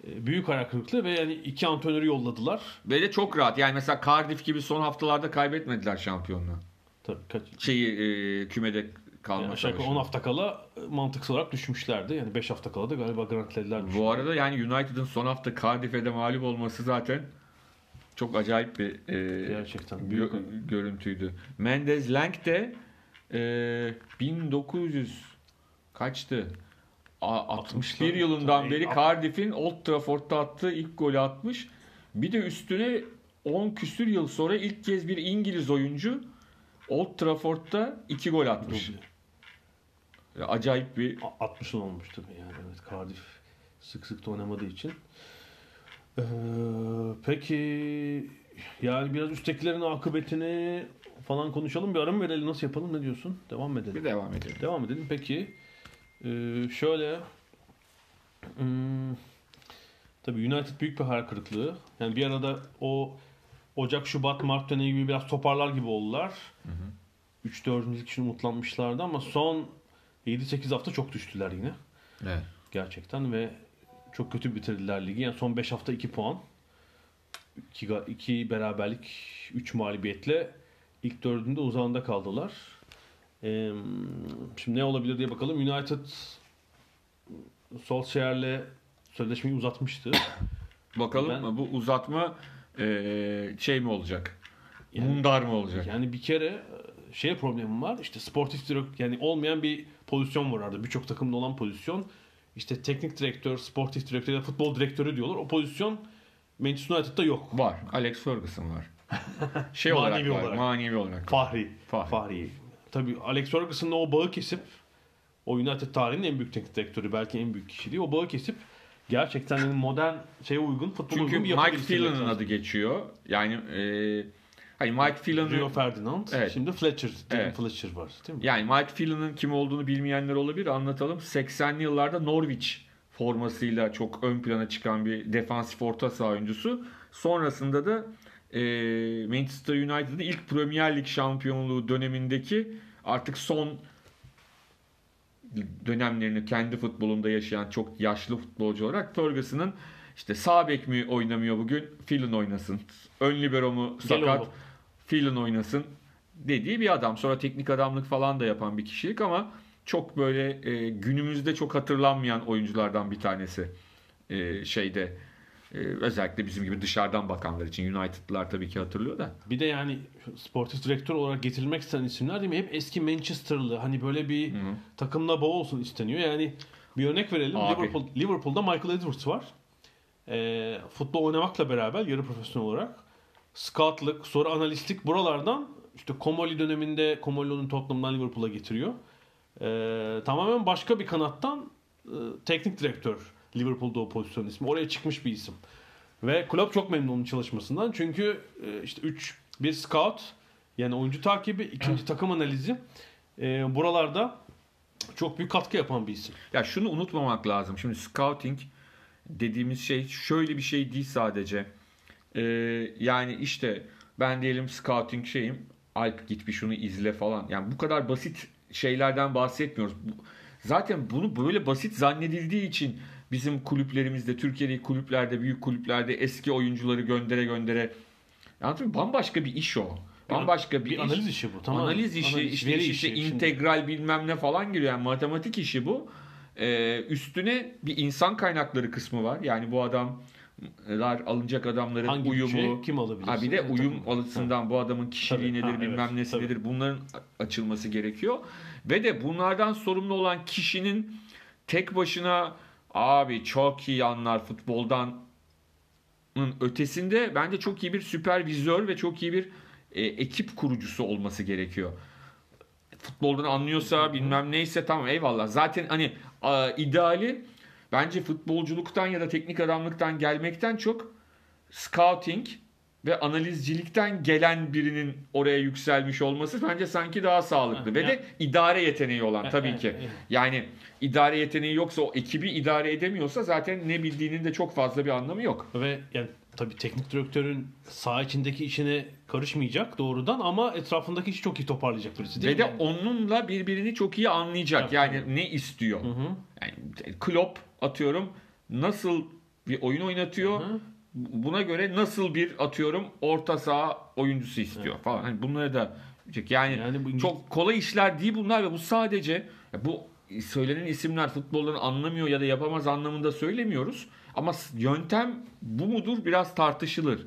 büyük hayal kırıklığı ve yani iki antrenörü yolladılar. Ve de çok rahat. Yani mesela Cardiff gibi son haftalarda kaybetmediler şampiyonluğu. Tabii kaç, Şeyi e, kümede kalma yani aşağı yukarı savaşı. 10 hafta kala e, mantıksal olarak düşmüşlerdi. Yani 5 hafta kala da galiba garantilediler. Bu arada yani United'ın son hafta Cardiff'e de mağlup olması zaten çok acayip bir e, Gerçekten büyük. gö- görüntüydü. Mendes Lang de e, 1900 kaçtı? A- 61 Tabii, yılından tabii. beri Cardiff'in Old Trafford'da attığı ilk golü atmış. Bir de üstüne 10 küsür yıl sonra ilk kez bir İngiliz oyuncu Old Trafford'da 2 gol atmış. Acayip bir A- 60 yıl olmuş tabii yani evet Cardiff sık sık da oynamadığı için. Ee, peki yani biraz üsttekilerin akıbetini falan konuşalım. Bir ara mı verelim nasıl yapalım ne diyorsun? Devam edelim? bir devam edelim. Devam edelim. Peki ee, şöyle hmm, tabii United büyük bir hayal kırıklığı. Yani bir arada o Ocak, Şubat, Mart dönemi gibi biraz toparlar gibi oldular. 3-4. için umutlanmışlardı ama son 7-8 hafta çok düştüler yine. Evet. Gerçekten ve çok kötü bitirdiler ligi. Yani son 5 hafta 2 puan. 2, 2 beraberlik 3 mağlubiyetle ilk dördünde uzağında kaldılar. Ee, şimdi ne olabilir diye bakalım. United Solskjaer'le sözleşmeyi uzatmıştı. Bakalım Ben- bu uzatma eee, şey mi olacak? Yani- Mundar mı olacak? Yani bir kere e, şey problemim var. İşte sportif direktör yani olmayan bir pozisyon var orada. Birçok takımda olan pozisyon. İşte teknik direktör, sportif direktör ya futbol direktörü diyorlar. O pozisyon Manchester United'da yok. Var. Alex Ferguson var. Şey Manevi olarak var. olarak. Manevi olarak. Fahri. Fahri. Fahri. Tabii Alex Ferguson'la o bağı kesip o United tarihinin en büyük teknik direktörü belki en büyük kişiliği. O bağı kesip gerçekten modern şeye uygun, futbol Çünkü uygun bir Mike Phelan'ın adı geçiyor. Yani eee hani Mike Rio Phelan'ın Ferdinand. Evet. Şimdi Fletcher. Evet. Fletcher var değil mi? yani Mike Phelan'ın kim olduğunu bilmeyenler olabilir. Anlatalım. 80'li yıllarda Norwich formasıyla çok ön plana çıkan bir defansif orta saha oyuncusu. Sonrasında da eee, Manchester United'ın ilk Premier Lig şampiyonluğu dönemindeki artık son dönemlerini kendi futbolunda yaşayan çok yaşlı futbolcu olarak Ferguson'ın işte sağ bek mi oynamıyor bugün? Phelan oynasın. Ön libero mu sakat? Phelan oynasın dediği bir adam. Sonra teknik adamlık falan da yapan bir kişilik ama çok böyle e, günümüzde çok hatırlanmayan oyunculardan bir tanesi e, şeyde e, özellikle bizim gibi dışarıdan bakanlar için United'lar tabii ki hatırlıyor da. Bir de yani sportif direktör olarak getirilmek istenen isimler değil mi? Hep eski Manchester'lı. Hani böyle bir takımla bağ olsun isteniyor. Yani bir örnek verelim. Abi. Liverpool, Liverpool'da Michael Edwards var. Ee, futbol oynamakla beraber yarı profesyonel olarak scoutlık, sonra analistlik buralardan işte Komoli döneminde Komoli'nin Tottenham'dan Liverpool'a getiriyor. Ee, tamamen başka bir kanattan e, teknik direktör Liverpool'da o pozisyon ismi. Oraya çıkmış bir isim. Ve kulüp çok memnun onun çalışmasından. Çünkü e, işte 3 bir scout yani oyuncu takibi, ikinci takım analizi e, buralarda çok büyük katkı yapan bir isim. Ya şunu unutmamak lazım. Şimdi scouting dediğimiz şey şöyle bir şey değil sadece. Ee, yani işte ben diyelim scouting şeyim. Alp git bir şunu izle falan. Yani bu kadar basit şeylerden bahsetmiyoruz. Zaten bunu böyle basit zannedildiği için bizim kulüplerimizde, Türkiye'deki kulüplerde, büyük kulüplerde eski oyuncuları göndere göndere mı? Bambaşka bir iş o. Bambaşka bir, bir iş. analiz işi bu, tamam. Analiz işi, Analiz, işte, işte işi. Şimdi- integral bilmem ne falan giriyor. Yani matematik işi bu. Ee, üstüne bir insan kaynakları kısmı var. Yani bu adamlar alınacak adamların Hangi uyumu. bütçeye kim alabilir? Ha bir de uyum tabii. açısından bu adamın kişiliği Tabii, nedir, ha, bilmem evet, nesi tabii. nedir. Bunların açılması gerekiyor. Ve de bunlardan sorumlu olan kişinin tek başına abi çok iyi anlar futboldan ötesinde bence çok iyi bir süpervizör ve çok iyi bir e, ekip kurucusu olması gerekiyor. Futboldan anlıyorsa bilmem neyse tamam eyvallah. Zaten hani a, ideali bence futbolculuktan ya da teknik adamlıktan gelmekten çok scouting ve analizcilikten gelen birinin oraya yükselmiş olması bence sanki daha sağlıklı. Ha, Ve de idare yeteneği olan tabii ki. Yani idare yeteneği yoksa o ekibi idare edemiyorsa zaten ne bildiğinin de çok fazla bir anlamı yok. Ve yani tabii teknik direktörün saha içindeki işine karışmayacak doğrudan ama etrafındaki işi çok iyi toparlayacak birisi değil Ve mi? de onunla birbirini çok iyi anlayacak. Evet, yani ne istiyor? Yani Klopp atıyorum nasıl bir oyun oynatıyor? Hı. Buna göre nasıl bir atıyorum orta saha oyuncusu istiyor falan. Hani bunları da yani, Yani bu İngiliz- çok kolay işler değil bunlar ve bu sadece bu söylenen isimler futboldan anlamıyor ya da yapamaz anlamında söylemiyoruz. Ama yöntem bu mudur biraz tartışılır.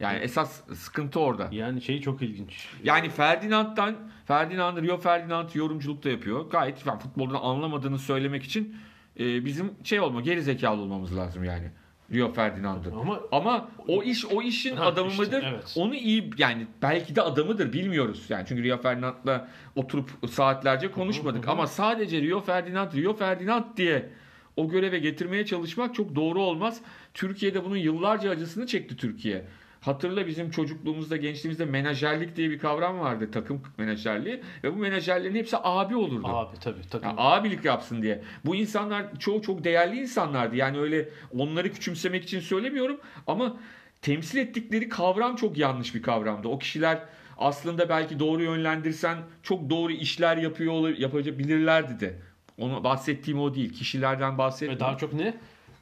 Yani esas sıkıntı orada. Yani şey çok ilginç. Yani Ferdinand'dan Ferdinand Rio Ferdinand yorumculuk da yapıyor. Gayet yani futboldan anlamadığını söylemek için e, bizim şey olma geri zekalı olmamız lazım yani. Rio Ferdinand'ı. Ama Ama o iş o işin Ha, adamı işte, mıdır? evet. Onu iyi yani belki de adamıdır bilmiyoruz. Yani çünkü Rio Ferdinand'la oturup saatlerce konuşmadık ama sadece Rio Ferdinand Rio Ferdinand diye o göreve getirmeye çalışmak çok doğru olmaz. Türkiye'de bunun yıllarca acısını çekti Türkiye. Hatırla bizim çocukluğumuzda, gençliğimizde menajerlik diye bir kavram vardı. Takım menajerliği. Ve bu menajerlerin hepsi abi olurdu. abi tabii tabii. Ya abilik yapsın diye. Bu insanlar çoğu çok değerli insanlardı. Yani öyle onları küçümsemek için söylemiyorum ama temsil ettikleri kavram çok yanlış bir kavramdı. O kişiler aslında belki doğru yönlendirsen çok doğru işler yapıyor yapabilirlerdi de. Onu bahsettiğim o değil. Kişilerden Ve bahsetmiyorum. daha çok ne?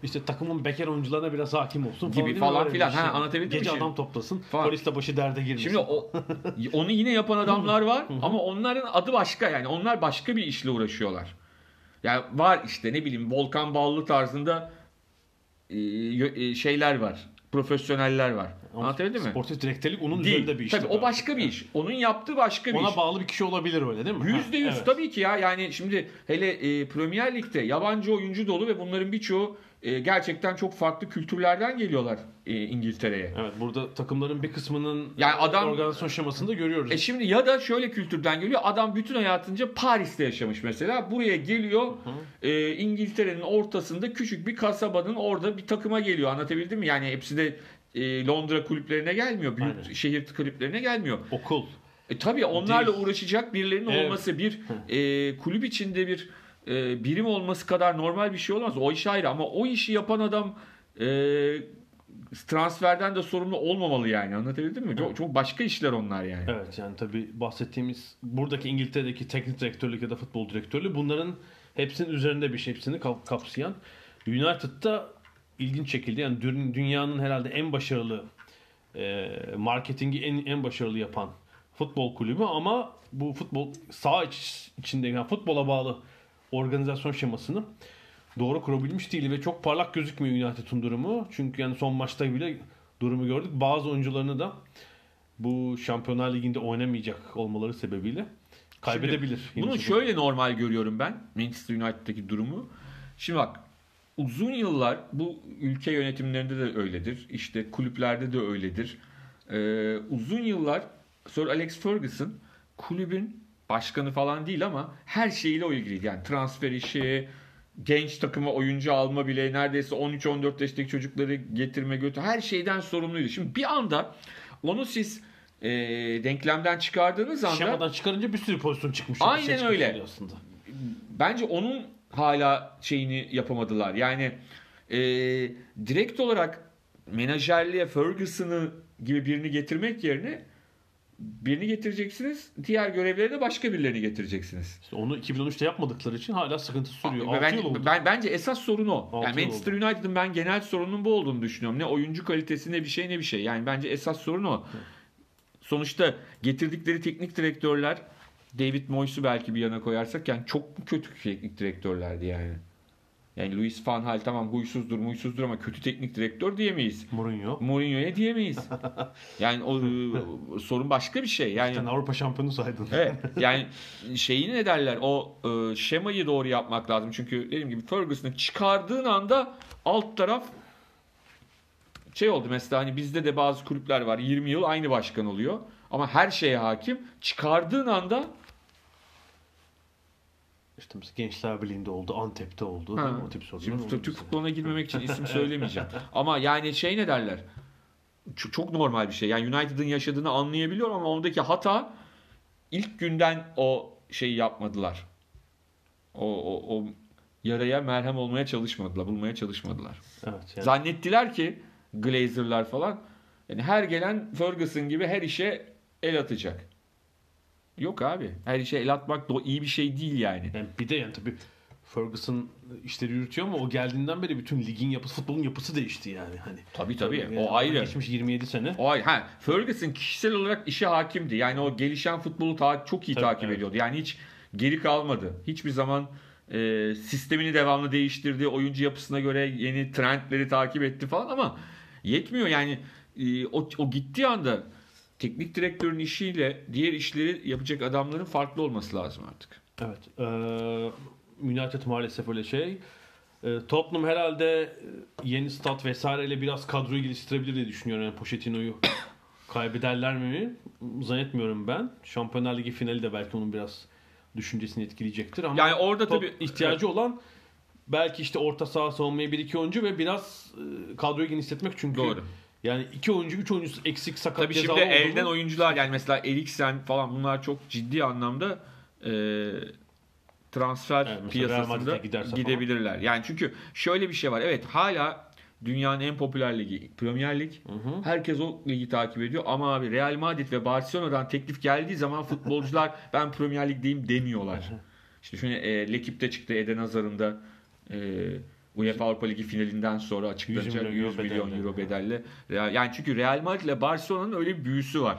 İşte takımın bekar oyuncularına biraz hakim olsun Gibi mi? falan bir filan. şey. Ha, anlatabildim mi Gece şimdi? adam toplasın. Falan. Polisle başı derde girmesin. Şimdi o, onu yine yapan adamlar var ama onların adı başka yani onlar başka bir işle uğraşıyorlar. Yani var işte ne bileyim Volkan Ballı tarzında e, e, şeyler var. Profesyoneller var. Ama Anlatabildim mi? Sportif direktörlük onun Değil. üzerinde bir iş. Tabii tabii. o başka bir iş. Onun yaptığı başka bir Ona iş. bağlı bir kişi olabilir öyle değil mi? Yüzde yüz evet. tabii ki ya. Yani şimdi hele e, Premier Lig'de yabancı oyuncu dolu ve bunların birçoğu e, gerçekten çok farklı kültürlerden geliyorlar e, İngiltere'ye. Evet burada takımların bir kısmının Yani adam- organizasyon şemasını da görüyoruz. E şimdi ya da şöyle kültürden geliyor. Adam bütün hayatınca Paris'te yaşamış mesela. Buraya geliyor. e, İngiltere'nin ortasında küçük bir kasabanın orada bir takıma geliyor. Anlatabildim mi? Yani hepsi de e, Londra kulüplerine gelmiyor. Büyük Aynen. şehir kulüplerine gelmiyor. Okul. E, tabii onlarla Değil. uğraşacak birilerinin Evet. olması bir e, kulüp içinde bir e, birim olması kadar normal bir şey olmaz. O iş ayrı ama o işi yapan adam e, transferden de sorumlu olmamalı yani. Anlatabildim mi? Çok, çok başka işler onlar yani. Evet yani tabii bahsettiğimiz buradaki İngiltere'deki teknik direktörlük ya da futbol direktörlüğü bunların hepsinin üzerinde bir şey, hepsini kap- kapsayan. United'da ilginç şekilde yani dü- dünyanın herhalde en başarılı e, marketingi en, en başarılı yapan futbol kulübü ama bu futbol sağ iç, içinde yani futbola bağlı organizasyon şemasını doğru kurabilmiş değil ve çok parlak gözükmüyor United'ın durumu. Çünkü yani son maçta bile durumu gördük. Bazı oyuncularını da bu Şampiyonlar Ligi'nde oynamayacak olmaları sebebiyle kaybedebilir. Yeni Bunu şöyle normal görüyorum ben Manchester United'daki durumu. Şimdi bak uzun yıllar bu ülke yönetimlerinde de öyledir. İşte kulüplerde de öyledir. e, uzun yıllar Sir Alex Ferguson kulübün başkanı falan değil ama her şeyiyle o ilgiliydi. Yani transfer işi, genç takıma oyuncu alma bile neredeyse 13-14 yaşındaki çocukları getirme götür her şeyden sorumluydu. Şimdi bir anda onu siz e, denklemden çıkardığınız anda Şemadan çıkarınca bir sürü pozisyon çıkmış. Aynen öyle. Aslında. bence onun hala şeyini yapamadılar. Yani e, direkt olarak menajerliğe Ferguson'ı gibi birini getirmek yerine birini getireceksiniz. Diğer görevlere de başka birilerini getireceksiniz. İşte onu 2013'te yapmadıkları için hala sıkıntı sürüyor. Ve 6 ben, oldu. ben- bence esas sorun o. Yani Manchester United'ın ben genel sorunun bu olduğunu düşünüyorum. Ne oyuncu kalitesi ne bir şey ne bir şey. Yani bence esas sorun o. Sonuçta getirdikleri teknik direktörler David Moyes'u belki bir yana koyarsak yani çok kötü teknik direktörlerdi yani. Yani Luis Van Gaal tamam huysuzdur muysuzdur ama kötü teknik direktör diyemeyiz. Mourinho. Mourinho'ya diyemeyiz. Yani o e, sorun başka bir şey. Yani Sen Avrupa şampiyonu saydın. Evet. Yani şeyi ne derler? O e, şemayı doğru yapmak lazım. Çünkü dediğim gibi Ferguson'ı çıkardığın anda alt taraf şey oldu mesela hani bizde de bazı kulüpler var 20 yıl aynı başkan oluyor ama her şeye hakim çıkardığın anda İşte mesela Gençler Birliği'nde oldu, Antep'te oldu. Ha. O tip sorunlar Şimdi Türk mesela. futboluna girmemek için isim söylemeyeceğim. Ama yani şey ne derler? Çok, çok normal bir şey. Yani United'ın yaşadığını anlayabiliyorum ama ondaki hata ilk günden o şeyi yapmadılar. O, o, o yaraya merhem olmaya çalışmadılar, bulmaya çalışmadılar. Evet, yani. Zannettiler ki Glazer'lar falan yani her gelen Ferguson gibi her işe el atacak. Yok abi. Her işe el atmak da iyi bir şey değil yani. Yani bir de yani tabii Ferguson işleri yürütüyor ama o geldiğinden beri bütün ligin yapısı, futbolun yapısı değişti yani. Hani Tabii tabii. Yani O ayrı. Geçmiş 27 sene. O ay ha Ferguson kişisel olarak işe hakimdi. Yani o gelişen futbolu ta- çok iyi Tabii, takip evet. ediyordu. Yani hiç geri kalmadı. Hiçbir zaman e, sistemini devamlı değiştirdi. Oyuncu yapısına göre yeni trendleri takip etti falan ama yetmiyor. Yani e, o, o gittiği anda teknik direktörün işiyle diğer işleri yapacak adamların farklı olması lazım artık. Evet. Ee, United maalesef öyle şey. Ee, Tottenham herhalde e, yeni stat vesaireyle biraz kadroyu geliştirebilir diye düşünüyorum. Yani Pochettino'yu kaybederler mi? Zannetmiyorum ben. Şampiyonlar Ligi finali de belki onun biraz düşüncesini etkileyecektir ama Yani orada tabii ihtiyacı olan belki işte orta saha savunmaya bir iki oyuncu ve biraz e, kadroyu genişletmek çünkü Doğru. Yani iki oyuncu üç oyuncu eksik sakat Tabii şimdi oldu mu- elden oyuncular yani mesela Eriksen falan bunlar çok ciddi anlamda e, transfer Evet, piyasasında giderse falan. gidebilirler. Yani çünkü şöyle bir şey var. Evet hala dünyanın en popüler ligi Premier Lig. Herkes o ligi takip ediyor ama abi Real Madrid ve Barcelona'dan teklif geldiği zaman futbolcular ben Premier Lig'deyim demiyorlar. İşte şöyle e, L'Equipe'de çıktı Eden Hazar'ın da e, UEFA Avrupa Ligi finalinden sonra açıklanacak 100 100 milyon milyon, bedelle. euro bedelle. Real- Yani çünkü Real Madrid ile Barcelona'nın öyle bir büyüsü var.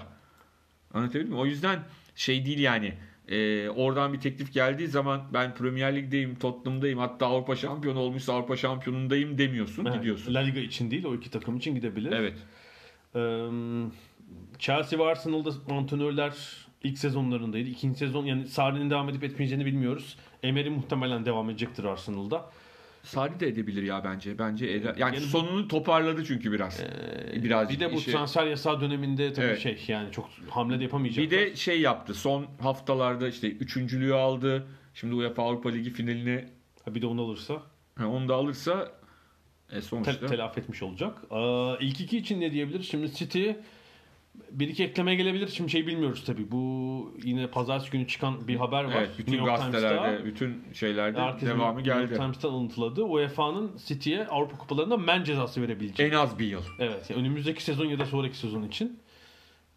Anlatabildim mi? O yüzden şey değil yani. e, oradan bir teklif geldiği zaman ben Premier Lig'deyim, Tottenham'dayım hatta Avrupa şampiyonu olmuşsa Avrupa şampiyonundayım demiyorsun, Evet, gidiyorsun. La Liga için değil o iki takım için gidebilir. Evet. Ee, Chelsea ve Arsenal'da antrenörler ilk sezonlarındaydı. İkinci sezon yani Sarri'nin devam edip etmeyeceğini bilmiyoruz. Emery muhtemelen devam edecektir Arsenal'da. Sarri de edebilir ya bence. Bence eder. Yani, Yani- sonunu toparladı çünkü biraz. Birazcık bir de bu işi- transfer yasağı döneminde tabii Evet. şey yani çok hamle de yapamayacak. Bir de şey yaptı. Son haftalarda işte üçüncülüğü aldı. Şimdi UEFA Avrupa Ligi finaline Ha, bir de onu alırsa ha, onu da alırsa e, tel- sonuçta telafi etmiş olacak. Ee, ilk iki için ne diyebilir? Şimdi City bir iki ekleme gelebilir. Şimdi şey bilmiyoruz tabii. Bu yine pazartesi günü çıkan bir haber var. evet, bütün New York gazetelerde, Times'ta. bütün şeylerde Herkesin devamı New York geldi. Times'tan alıntıladı. UEFA'nın City'ye Avrupa Kupalarında men cezası verebileceği. En az bir yıl. Evet. yani önümüzdeki sezon ya da sonraki sezon için.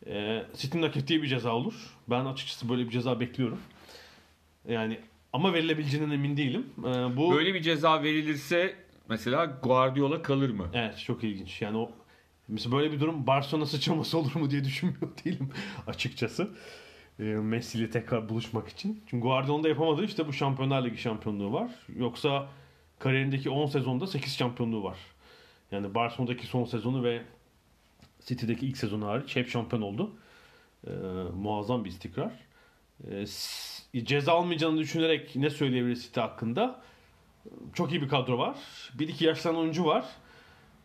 Ee, City'nin hak ettiği bir ceza olur. Ben açıkçası böyle bir ceza bekliyorum. Yani ama verilebileceğinden emin değilim. Ee, bu Böyle bir ceza verilirse mesela Guardiola kalır mı? Evet çok ilginç. Yani o mesela böyle bir durum Barcelona sıçraması olur mu diye düşünmüyor değilim açıkçası. Ee, Messi ile tekrar buluşmak için. Çünkü Guardiola'nın da yapamadığı işte bu Şampiyonlar Ligi şampiyonluğu var. Yoksa kariyerindeki 10 sezonda 8 şampiyonluğu var. Yani Barcelona'daki son sezonu ve City'deki ilk sezonu hariç hep şampiyon oldu. Ee, muazzam bir istikrar. S- ceza almayacağını düşünerek ne söyleyebiliriz City hakkında? Çok iyi bir kadro var. Bir iki yaşlanan oyuncu var.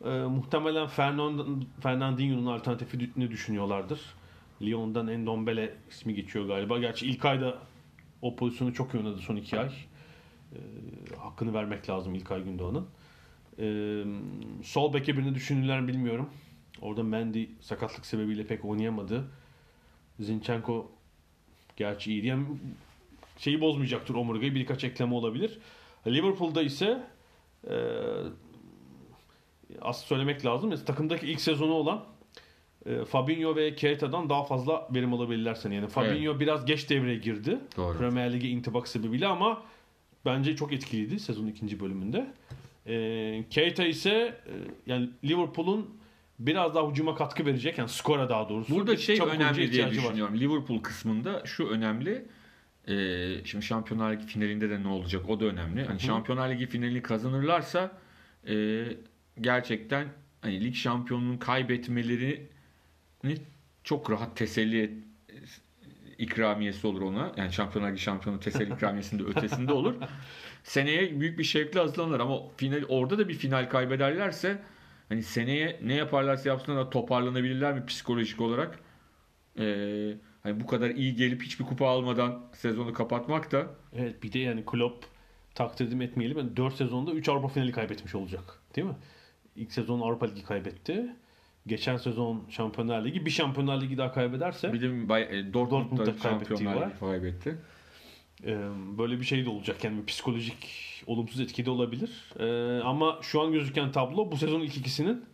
E, muhtemelen Fernand Fernandinho'nun alternatifini düşünüyorlardır. Lyon'dan Endombele ismi geçiyor galiba. Gerçi ilk ayda o pozisyonu çok iyi oynadı son iki ay. E, hakkını vermek lazım İlkay Gündoğan'ın. E, sol beke birini düşündüler mi bilmiyorum. Orada Mendy sakatlık sebebiyle pek oynayamadı. Zinchenko gerçi iyi. Yani şeyi bozmayacaktır omurgayı. Birkaç ekleme olabilir. Liverpool'da ise e, az söylemek lazım. Mesela takımdaki ilk sezonu olan e, Fabinho ve Keita'dan daha fazla verim alabilirlerse. Yani Fabinho biraz geç devreye girdi. Doğru. Premier Lig'e intibak sebebiyle ama bence çok etkiliydi sezonun ikinci bölümünde. E, Keita ise e, yani Liverpool'un biraz daha hücuma katkı verecek. Yani skora daha doğrusu. Burada şey önemli diye ihtiyacı var. düşünüyorum. Liverpool kısmında şu önemli. Ee, şimdi Şampiyonlar Ligi finalinde de ne olacak o da önemli. Hani Şampiyonlar Ligi finalini kazanırlarsa e, gerçekten hani lig şampiyonluğunu kaybetmelerini çok rahat teselli et, ikramiyesi olur ona. Yani Şampiyonlar Ligi şampiyonu teselli ikramiyesinin de ötesinde olur. Seneye büyük bir şevkle hazırlanır ama final orada da bir final kaybederlerse hani seneye ne yaparlarsa yapsınlar da toparlanabilirler mi psikolojik olarak? Ee, hani bu kadar iyi gelip hiçbir kupa almadan sezonu kapatmak da Evet bir de yani Klopp takdir etmeyelim. Yani 4 sezonda 3 Avrupa finali kaybetmiş olacak. Değil mi? İlk sezon Avrupa Ligi kaybetti. Geçen sezon Şampiyonlar Ligi. Bir Şampiyonlar Ligi daha kaybederse bir de Bay- e, Dortmund Dortmund'da da kaybettiği Şampiyonlar var. Kaybetti. e, böyle bir şey de olacak. Yani bir psikolojik olumsuz etki de olabilir. E, ama şu an gözüken tablo bu sezon ilk ikisinin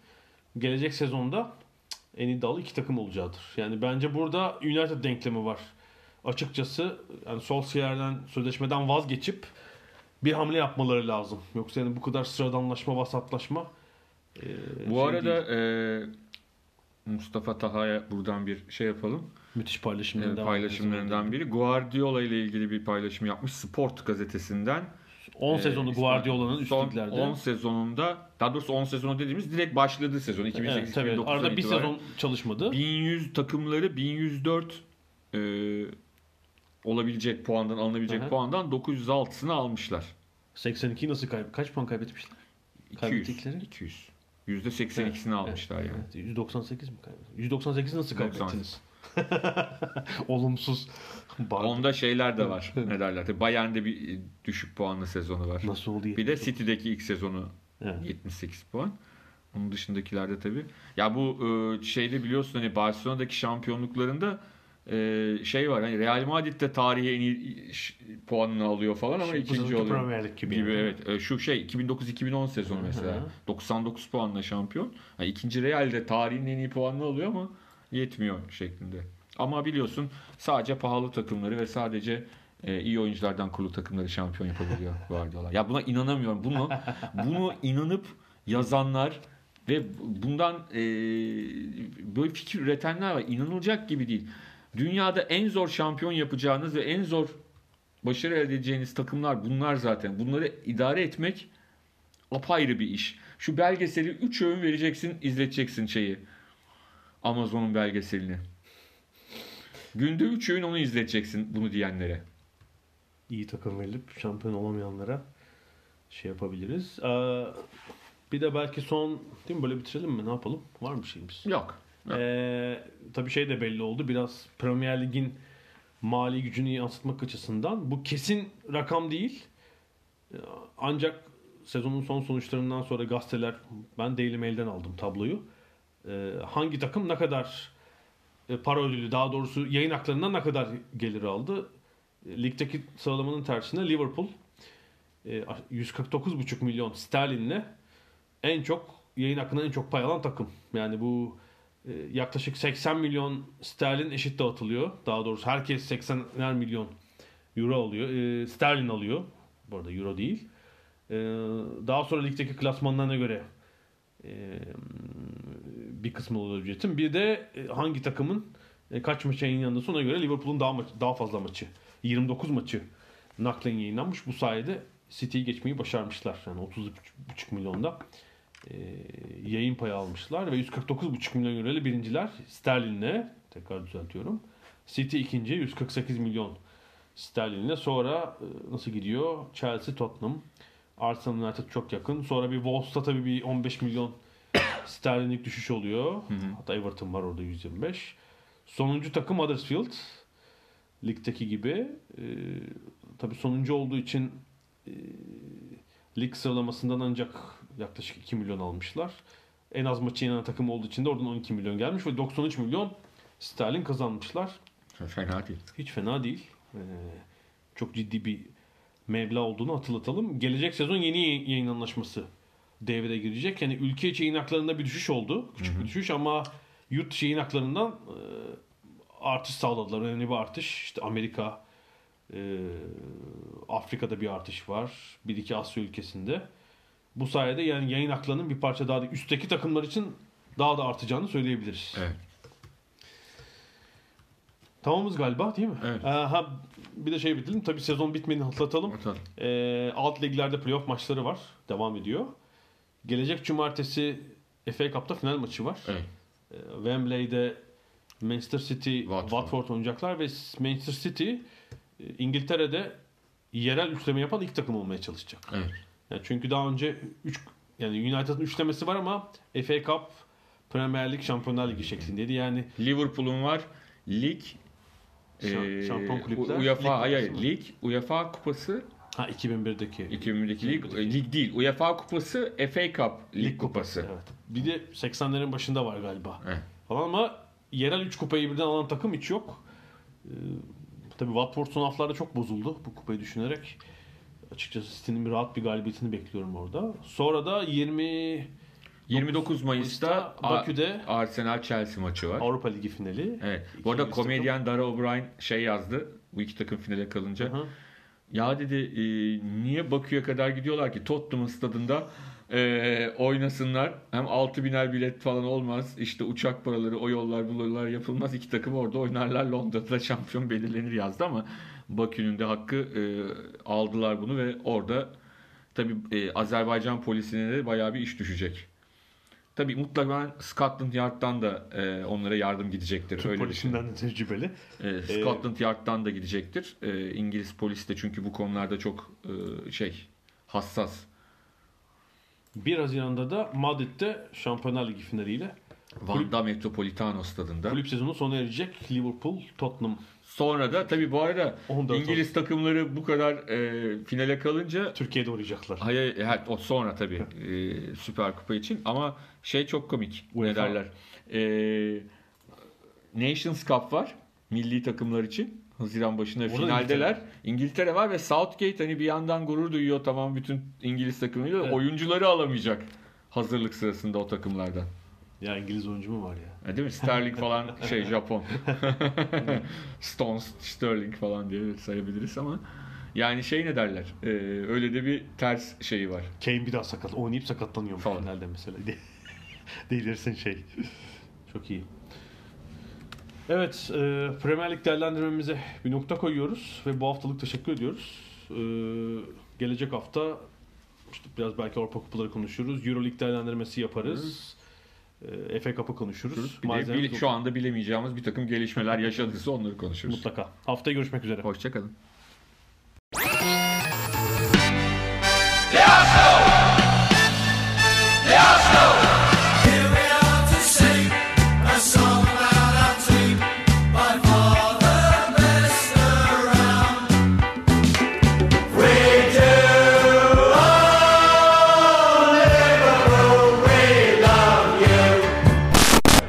gelecek sezonda en iddialı iki takım olacağıdır. Yani bence burada United denklemi var. Açıkçası yani Solskjaer'den sözleşmeden vazgeçip bir hamle yapmaları lazım. Yoksa yani bu kadar sıradanlaşma, vasatlaşma e, Bu şey arada değil. e, Mustafa Taha'ya buradan bir şey yapalım. müthiş paylaşımlarından Evet, paylaşımlarından biri. Guardiola ile ilgili bir paylaşım yapmış Sport gazetesinden. 10 Ee, sezonu işte Guardiola'nın üst son liglerde. 10 sezonunda daha doğrusu 10 sezonu dediğimiz direkt başladığı sezon 2008 Evet, tabii. 2009'dan Arada bir sezon çalışmadı. 1100 takımları 1104 e, olabilecek puandan alınabilecek Aha. puandan 906'sını almışlar. 82 nasıl kayb kaç puan kaybetmişler? 200. Kaybettikleri? 200. %82'sini almışlar yani. Evet, 198 mi kaybettin? 198 nasıl 98. kaybettiniz? Olumsuz. Onda şeyler de var. ne derler? Bayern'de bir düşük puanlı sezonu var. Nasıl oldu? Bir de City'deki ilk sezonu Evet. 78 puan. Onun dışındakilerde tabii. Ya bu e, şeyde biliyorsun hani Barcelona'daki şampiyonluklarında e, şey var hani Real Madrid de tarihi en iyi puanını alıyor falan ama Şey, ikinci oluyor. Gibi gibi evet. E, Şu şey 2009-2010 sezonu mesela. hı. 99 puanla şampiyon. Yani ikinci Real de tarihin en iyi puanını alıyor ama yetmiyor şeklinde. Ama biliyorsun sadece pahalı takımları ve sadece e, iyi oyunculardan kurulu takımları şampiyon yapabiliyor Guardiola. Ya buna inanamıyorum. Bunu bunu inanıp yazanlar ve bundan e, böyle fikir üretenler var. İnanılacak gibi değil. Dünyada en zor şampiyon yapacağınız ve en zor başarı elde edeceğiniz takımlar bunlar zaten. Bunları idare etmek apayrı bir iş. Şu belgeseli 3 öğün vereceksin, izleteceksin şeyi. Amazon'un belgeselini. Günde 3 öğün onu izleteceksin bunu diyenlere. İyi takım verilip şampiyon olamayanlara şey yapabiliriz. Ee, bir de belki son değil mi böyle bitirelim mi? Ne yapalım? Var mı bir şeyimiz? Yok. Yok. Ee, tabii şey de belli oldu. Biraz Premier Lig'in mali gücünü yansıtmak açısından. Bu kesin rakam değil. Ancak sezonun son sonuçlarından sonra gazeteler, ben Daily Mail'den aldım tabloyu. Ee, hangi takım ne kadar e, para ödülü, daha doğrusu yayın haklarından ne kadar gelir aldı? Ligdeki sıralamanın tersine Liverpool e, 149,5 milyon sterlinle en çok yayın hakkından en çok pay alan takım. Yani bu yaklaşık 80 milyon sterlin eşit dağıtılıyor. Daha doğrusu herkes 80'er milyon euro alıyor. E, sterlin alıyor. Bu arada euro değil. E, daha sonra ligdeki klasmanlarına göre e, bir kısmı oluyor ücretin. Bir de e, hangi takımın e, kaç maç yayınlanırsa ona göre Liverpool'un daha maç, daha fazla maçı. 29 maçı naklen yayınlanmış. Bu sayede City'yi geçmeyi başarmışlar. Yani 30,5 milyonda e, yayın payı almışlar ve 149,5 milyon euro ile birinciler sterlinle tekrar düzeltiyorum. City ikinci 148 milyon sterlinle sonra e, nasıl gidiyor? Chelsea, Tottenham, Arsenal United çok yakın. Sonra bir Wolves'ta tabii bir 15 milyon Sterling'lik düşüş oluyor. Hatta Everton var orada 125. Sonuncu takım Huddersfield. Ligdeki gibi. Ee, tabii sonuncu olduğu için e, lig sıralamasından ancak yaklaşık 2 milyon almışlar. En az maçı yenen takım olduğu için de oradan 12 milyon gelmiş ve 93 milyon sterlin kazanmışlar. Fena değil. Hiç fena değil. Ee, çok ciddi bir meblağ olduğunu hatırlatalım. Gelecek sezon yeni yayın anlaşması devreye girecek. Yani ülke içi yayın haklarında bir düşüş oldu. Küçük bir düşüş ama yurt dışı yayın haklarından e, artış sağladılar. Önemli bir artış. İşte Amerika, e, Afrika'da bir artış var. Bir iki Asya ülkesinde. Bu sayede yani yayın haklarının bir parça daha da üstteki takımlar için daha da artacağını söyleyebiliriz. Evet. Tamamız galiba değil mi? Evet. Ee, ha, bir de şey bitirelim. Tabii sezon bitmediğini hatırlatalım. Bakalım. Ee, alt liglerde playoff maçları var. Devam ediyor. Gelecek cumartesi FA Cup'ta final maçı var. Evet. Ee, Wembley'de Manchester City Watford. Watford, oynayacaklar ve Manchester City e, İngiltere'de yerel üçleme yapan ilk takım olmaya çalışacak. Evet. Yani çünkü daha önce 3 yani United'ın üçlemesi var ama FA Cup, Premier Lig, Şampiyonlar Ligi şeklindeydi. Yani Liverpool'un var. Lig şampiyon kulüpler, UEFA hayır, kupası lig UEFA kupası ha 2001'deki 2001'deki lig, 2001'deki. lig değil. UEFA kupası FA Cup lig, Lig kupası. Evet. Bir de 80'lerin başında var galiba. Evet. Falan ama yerel 3 kupayı birden alan takım hiç yok. Ee, tabii Watford son haftalarda çok bozuldu bu kupayı düşünerek. Açıkçası City'nin bir rahat bir galibiyetini bekliyorum orada. Sonra da 20 29 Mayıs'ta Bakü'de Arsenal Chelsea maçı var. Avrupa Ligi finali. Evet. Bu arada İngiliz takım. komedyen Dara O'Brien şey yazdı. Bu iki takım finale kalınca. Hı hı. Ya dedi e, niye Bakü'ye kadar gidiyorlar ki Tottenham stadında e, oynasınlar. Hem 6 biner bilet falan olmaz. İşte uçak paraları o yollar bu yollar yapılmaz. İki takım orada oynarlar. Londra'da şampiyon belirlenir yazdı ama Bakü'nün de hakkı e, aldılar bunu ve orada tabi Azerbaycan polisine de bayağı bir iş düşecek. Tabi mutlaka Scotland Yard'dan da e, onlara yardım gidecektir. Türk Öyle polisinden de tecrübeli. E, Scotland Yard'dan da gidecektir. E, İngiliz polis de çünkü bu konularda çok e, şey hassas. 1 Haziran'da da Madrid'de Şampiyonlar Ligi finaliyle Vanda Metropolitano stadında. kulüp sezonu sona erecek. Liverpool, Tottenham Sonra da tabii bu arada 14 İngiliz takımları bu kadar e, finale kalınca Türkiye'de uğrayacaklar. hayır evet, o sonra tabii e, Süper Kupa için ama şey çok komik. Ne UEFA. derler? E, Nations Cup var milli takımlar için. Haziran başında Orada finaldeler. İngiltere. var ve Southgate hani bir yandan gurur duyuyor tamam bütün İngiliz takımıyla Evet. oyuncuları alamayacak hazırlık sırasında o takımlardan. Ya İngiliz oyuncu mu var ya? Ha, Değil mi? Sterling falan şey Japon. Stones, Sterling falan diye sayabiliriz ama yani şey ne derler? Ee, öyle de bir ters şeyi var. Kane bir daha sakat. Oynayıp sakatlanıyor Falan. finalde mesela. Delirsin şey. Çok iyi. Evet, e, Premier Lig değerlendirmemize bir nokta koyuyoruz ve bu haftalık teşekkür ediyoruz. E, gelecek hafta işte biraz belki Avrupa Kupaları konuşuruz. Euro Lig değerlendirmesi yaparız. E, FA Cup'ı konuşuruz. Bir de Malzememiz bil- şu anda bilemeyeceğimiz bir takım gelişmeler yaşadıysa onları konuşuruz. mutlaka. Haftaya görüşmek üzere. Hoşçakalın.